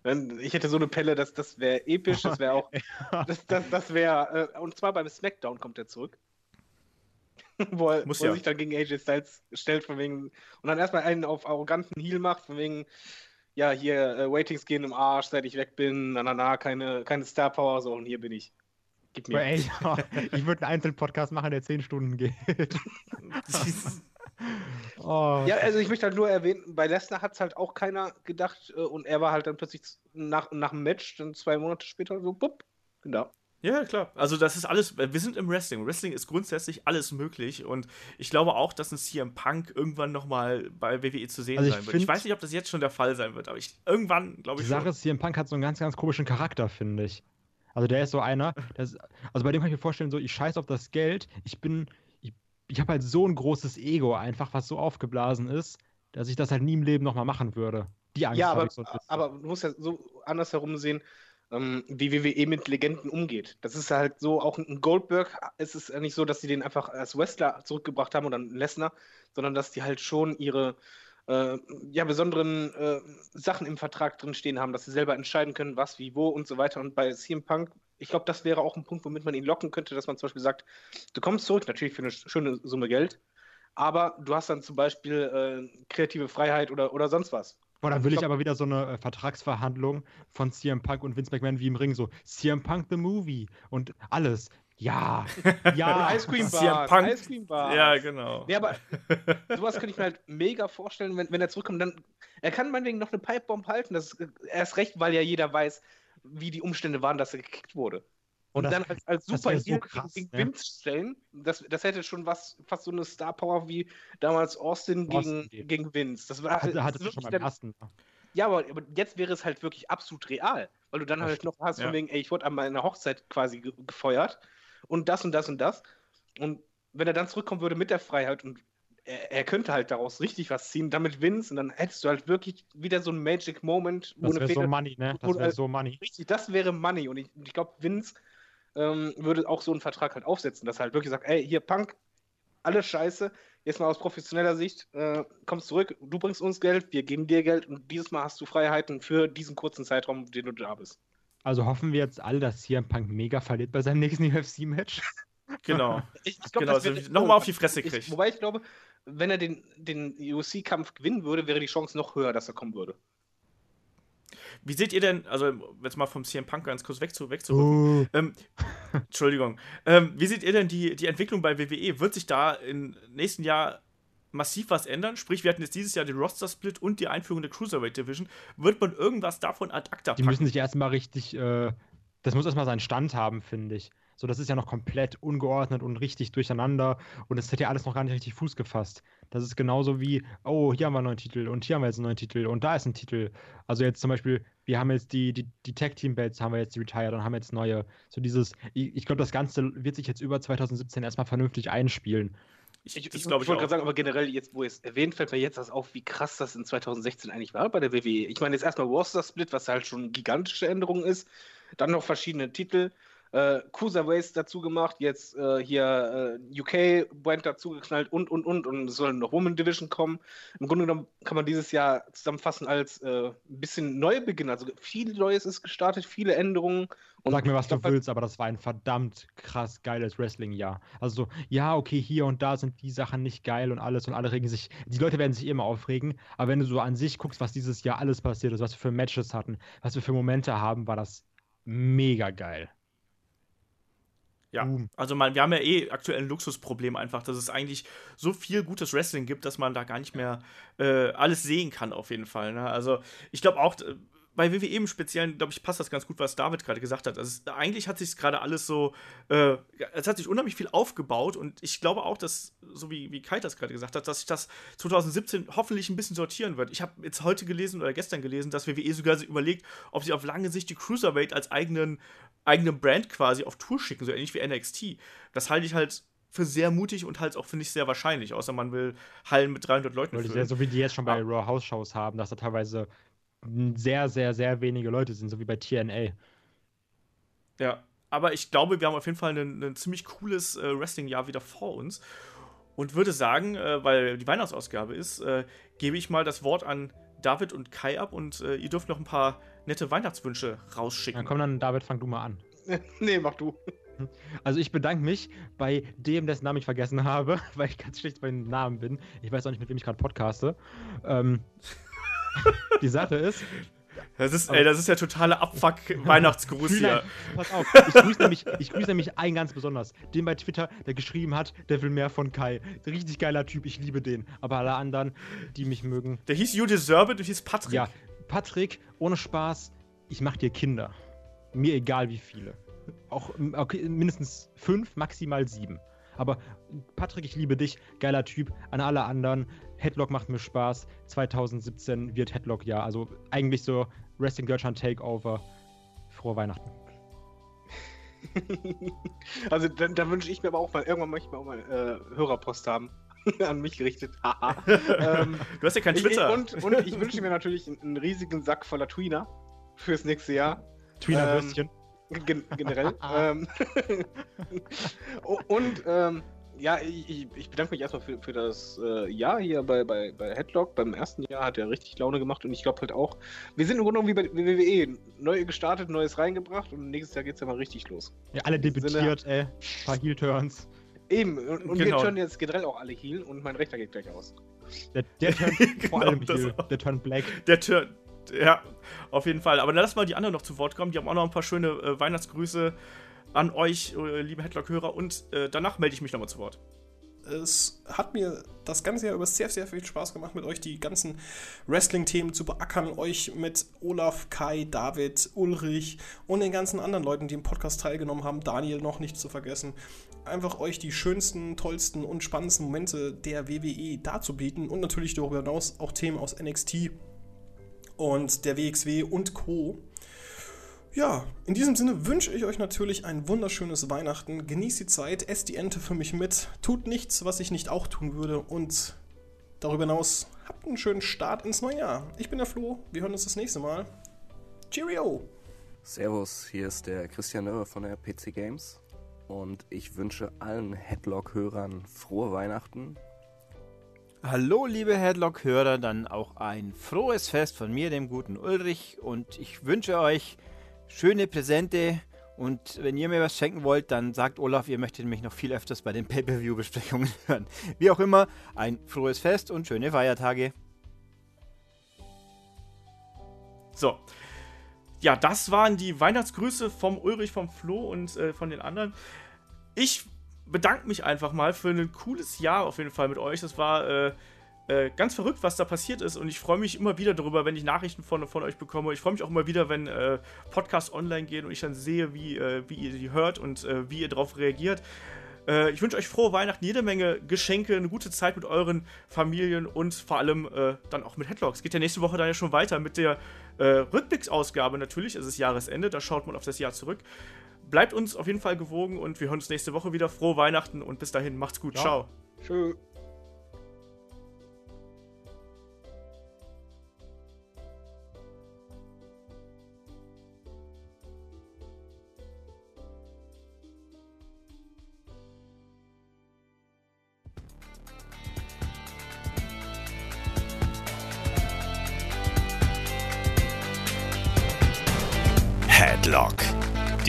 Wenn- Ich hätte so eine Pelle, das, das wäre episch, das wäre auch. *laughs* Das, das, das wäre. Äh, und zwar beim SmackDown kommt er zurück. *laughs* wo er, Muss wo er ja. sich dann gegen AJ Styles stellt, von wegen. Und dann erstmal einen auf arroganten Heel macht, von wegen. Ja, hier, äh, Waitings gehen im Arsch, seit ich weg bin, na, na, na, keine, keine Star Power, so, und hier bin ich. Gib mir. ey, *laughs* ich würde einen Einzelpodcast machen, der 10 Stunden geht. *laughs* oh, Ja, also ich möchte halt nur erwähnen, bei Lesnar hat es halt auch keiner gedacht äh, und er war halt dann plötzlich nach, nach dem Match, dann zwei Monate später so, bupp, da. Ja, klar. Also das ist alles, wir sind im Wrestling. Wrestling ist grundsätzlich alles möglich und ich glaube auch, dass ein CM Punk irgendwann nochmal bei WWE zu sehen Also sein wird. Ich weiß nicht, ob das jetzt schon der Fall sein wird, aber ich, irgendwann glaube Die ich Sache schon. ist, CM Punk hat so einen ganz, ganz komischen Charakter, finde ich. Also der ist so einer, der ist, also bei dem kann ich mir vorstellen, so ich scheiß auf das Geld, ich bin, ich, habe halt so ein großes Ego einfach, was so aufgeblasen ist, dass ich das halt nie im Leben nochmal machen würde. Die Angst Ja, aber, ich so ein aber du musst ja so andersherum sehen, ähm, wie WWE mit Legenden umgeht. Das ist halt so, auch ein Goldberg ist es ja nicht so, dass sie den einfach als Wrestler zurückgebracht haben oder einen Lesnar, sondern dass die halt schon ihre äh, ja, besonderen äh, Sachen im Vertrag drin stehen haben, dass sie selber entscheiden können, was, wie, wo und so weiter. Und bei CM Punk, ich glaube, das wäre auch ein Punkt, womit man ihn locken könnte, dass man zum Beispiel sagt, du kommst zurück, natürlich für eine schöne Summe Geld, aber du hast dann zum Beispiel äh, kreative Freiheit oder, oder sonst was. Boah, dann will ich glaub- aber wieder so eine äh, Vertragsverhandlung von CM Punk und Vince McMahon wie im Ring, so CM Punk the Movie und alles. Ja, *laughs* ja. Ice Cream CM Bar. Punk- Ice Cream Bar. Ja, genau. Nee, aber *laughs* sowas könnte ich mir halt mega vorstellen, wenn, wenn er zurückkommt. Dann, er kann meinetwegen noch eine Pipebomb halten. Das ist erst recht, weil ja jeder weiß, wie die Umstände waren, dass er gekickt wurde. Und das- dann als, als Super so krass, gegen? Vince stellen, das, das hätte schon was, fast so eine Star Power wie damals Austin, Austin gegen, gegen Vince. Das war Hatte, hatte das schon wirklich beim ersten. ja, aber, aber jetzt wäre es halt wirklich absolut real, weil du dann Das halt noch hast, Ja. von wegen, ey, ich wurde an meiner Hochzeit quasi ge gefeuert und das und das und das. Und wenn er dann zurückkommen würde mit der Freiheit und er, er könnte halt daraus richtig was ziehen, damit Vince und dann hättest du halt wirklich wieder so einen Magic Moment, Das wäre so Money, ne? Das wäre so Money. Richtig, das wäre Money. Und ich, ich glaube, Vince ähm, würde auch so einen Vertrag halt aufsetzen, dass er halt wirklich sagt, ey, hier Punk, alles scheiße, jetzt mal aus professioneller Sicht, äh, kommst zurück, du bringst uns Geld, wir geben dir Geld und dieses Mal hast du Freiheiten für diesen kurzen Zeitraum, den du da bist. Also hoffen wir jetzt alle, dass CM Punk mega verliert bei seinem nächsten *laughs* UFC-Match. Genau. Ich, ich glaub, Genau, also nochmal auf die Fresse ich, kriegt. Wobei ich glaube, wenn er den, den UFC-Kampf gewinnen würde, wäre die Chance noch höher, dass er kommen würde. Wie seht ihr denn, also jetzt mal vom CM Punk ganz kurz wegzu, wegzurücken. Oh. Ähm, *laughs* Entschuldigung. Ähm, wie seht ihr denn die, die Entwicklung bei WWE? Wird sich da im nächsten Jahr massiv was ändern? Sprich, wir hatten jetzt dieses Jahr den Roster-Split und die Einführung der Cruiserweight Division. Wird man irgendwas davon ad acta Die packen? müssen sich erstmal richtig, äh, das muss erstmal seinen Stand haben, finde ich. So, das ist ja noch komplett ungeordnet und richtig durcheinander und es hat ja alles noch gar nicht richtig Fuß gefasst. Das ist genauso wie, oh, hier haben wir einen neuen Titel und hier haben wir jetzt einen neuen Titel und da ist ein Titel. Also jetzt zum Beispiel, wir haben jetzt die, die, die Tag-Team-Belts, haben wir jetzt retired und haben jetzt neue. So dieses, ich, ich glaube, das Ganze wird sich jetzt über 2017 erstmal vernünftig einspielen. Ich, Ich, ich, glaube ich ich wollte gerade sagen, aber generell, jetzt, wo ihr es erwähnt, fällt mir jetzt das auf, wie krass das in 2016 eigentlich war bei der WWE. Ich meine, jetzt erstmal Roster Split, was halt schon gigantische Änderung ist. Dann noch verschiedene Titel. Äh, Cruiserweights dazu gemacht, jetzt äh, hier äh, UK Brand dazu geknallt und und und und es soll noch Woman Division kommen. Im Grunde genommen kann man dieses Jahr zusammenfassen als äh, ein bisschen Neubeginn. Also viel Neues ist gestartet, viele Änderungen. Und Sag mir, was du willst, aber das war ein verdammt krass geiles Wrestling-Jahr. Also, so, ja, okay, hier und da sind die Sachen nicht geil und alles und alle regen sich. Die Leute werden sich immer aufregen, aber wenn du so an sich guckst, was dieses Jahr alles passiert ist, was wir für Matches hatten, was wir für Momente haben, war das mega geil. Ja, Boom. also man, wir haben ja eh aktuell ein Luxusproblem einfach, dass es eigentlich so viel gutes Wrestling gibt, dass man da gar nicht mehr äh, alles sehen kann auf jeden Fall. Ne? Also ich glaube auch, bei WWE im Speziellen, glaube ich, passt das ganz gut, was David gerade gesagt hat. Also eigentlich hat sich gerade alles so, äh, es hat sich unheimlich viel aufgebaut und ich glaube auch, dass, so wie, wie Kai das gerade gesagt hat, dass sich das 2017 hoffentlich ein bisschen sortieren wird. Ich habe jetzt heute gelesen oder gestern gelesen, dass WWE sogar sich überlegt, ob sie auf lange Sicht die Cruiserweight als eigenen, eigenen Brand quasi auf Tour schicken, so ähnlich wie NXT. Das halte ich halt für sehr mutig und halt auch, finde ich, sehr wahrscheinlich, außer man will Hallen mit 300 Leuten Leute, füllen. so wie die jetzt schon bei. Raw House Shows haben, dass da teilweise sehr, sehr, sehr wenige Leute sind, so wie bei TNA. Ja, aber ich glaube, wir haben auf jeden Fall ein, ziemlich cooles äh, Wrestling-Jahr wieder vor uns. Und würde sagen, äh, weil die Weihnachtsausgabe ist, äh, gebe ich mal das Wort an David und Kai ab und äh, ihr dürft noch ein paar nette Weihnachtswünsche rausschicken. Dann komm dann, David, fang du mal an. *laughs* nee, mach du. *laughs* Also ich bedanke mich bei dem, dessen Namen ich vergessen habe, *laughs* weil ich ganz schlecht bei den Namen bin. Ich weiß auch nicht, mit wem ich gerade podcaste. Ähm, *laughs* die Sache ist, Das ist, ey, das ist der totale Abfuck-Weihnachtsgruß *laughs* hier. pass auf, ich grüße nämlich, ich grüße nämlich einen ganz besonders. Den bei Twitter, der geschrieben hat, der will mehr von Kai. Richtig geiler Typ, ich liebe den. Aber alle anderen, die mich mögen. Der hieß You Deserve It und hieß Patrick. Ja, Patrick, ohne Spaß, ich mach dir Kinder. Mir egal wie viele. Auch okay, mindestens fünf, maximal sieben. Aber Patrick, ich liebe dich, geiler Typ. An alle anderen, Headlock macht mir Spaß. 2017 wird Headlock ja. Also eigentlich so Wrestling Deutschland Takeover. Frohe Weihnachten. *laughs* Also da, da wünsche ich mir aber auch mal, irgendwann möchte ich mal auch mal äh, Hörerpost haben. *laughs* An mich gerichtet. *laughs* Haha. ähm, Du hast ja kein ich, Twitter. und, und ich wünsche mir natürlich einen, riesigen Sack voller Tweener fürs nächste Jahr. Tweener Ähm, Würstchen. Gen generell. *laughs* ähm, *laughs* und ähm, ja, ich, ich- bedanke mich erstmal für, für das äh, Jahr hier bei, bei, bei Headlock. Beim ersten Jahr hat er richtig Laune gemacht und ich glaube halt auch, wir sind im Grunde genommen wie bei WWE. Neu gestartet, Neues reingebracht und nächstes Jahr geht es ja mal richtig los. Ja, alle debütiert, ey. Paar Heel-Turns. Eben, und, und Genau. wir turnen jetzt generell auch alle Heal und mein Rechner geht gleich aus. Der, der turnt *laughs* vor Genau, allem Heel. Der turnt Black. Der Turn. Ja, auf jeden Fall. Aber dann lass mal die anderen noch zu Wort kommen. Die haben auch noch ein paar schöne äh, Weihnachtsgrüße an euch, äh, liebe Headlock-Hörer. Und äh, danach melde ich mich nochmal zu Wort. Es hat mir das ganze Jahr über sehr, sehr viel Spaß gemacht, mit euch die ganzen Wrestling-Themen zu beackern, euch mit Olaf, Kai, David, Ulrich und den ganzen anderen Leuten, die im Podcast teilgenommen haben, Daniel noch nicht zu vergessen, einfach euch die schönsten, tollsten und spannendsten Momente der WWE darzubieten und natürlich darüber hinaus auch Themen aus NXT und der WXW und Co. Ja, in diesem Sinne wünsche ich euch natürlich ein wunderschönes Weihnachten. Genießt die Zeit, esst die Ente für mich mit, tut nichts, was ich nicht auch tun würde und darüber hinaus habt einen schönen Start ins neue Jahr. Ich bin der Flo, wir hören uns das nächste Mal. Cheerio! Servus, hier ist der Christian Nöhr von der PC Games und ich wünsche allen Headlock-Hörern frohe Weihnachten Hallo, liebe Headlock-Hörer, dann auch ein frohes Fest von mir, dem guten Ulrich. Und ich wünsche euch schöne Präsente. Und wenn ihr mir was schenken wollt, dann sagt Olaf, ihr möchtet mich noch viel öfters bei den Pay-Per-View-Besprechungen *laughs* hören. Wie auch immer, ein frohes Fest und schöne Feiertage. So. Ja, das waren die Weihnachtsgrüße vom Ulrich, vom Flo und äh, von den anderen. Ich bedanke mich einfach mal für ein cooles Jahr auf jeden Fall mit euch. Das war äh, äh, ganz verrückt, was da passiert ist. Und ich freue mich immer wieder darüber, wenn ich Nachrichten von, von euch bekomme. Ich freue mich auch immer wieder, wenn äh, Podcasts online gehen und ich dann sehe, wie, äh, wie ihr die hört und äh, wie ihr darauf reagiert. Äh, ich wünsche euch frohe Weihnachten, jede Menge Geschenke, eine gute Zeit mit euren Familien und vor allem dann auch mit Headlocks. Geht ja nächste Woche dann ja schon weiter mit der Rückblicksausgabe natürlich. Es ist Jahresende, da schaut man auf das Jahr zurück bleibt uns auf jeden Fall gewogen und wir hören uns nächste Woche wieder. Frohe Weihnachten und bis dahin, macht's gut. Ja. Ciao. Tschö.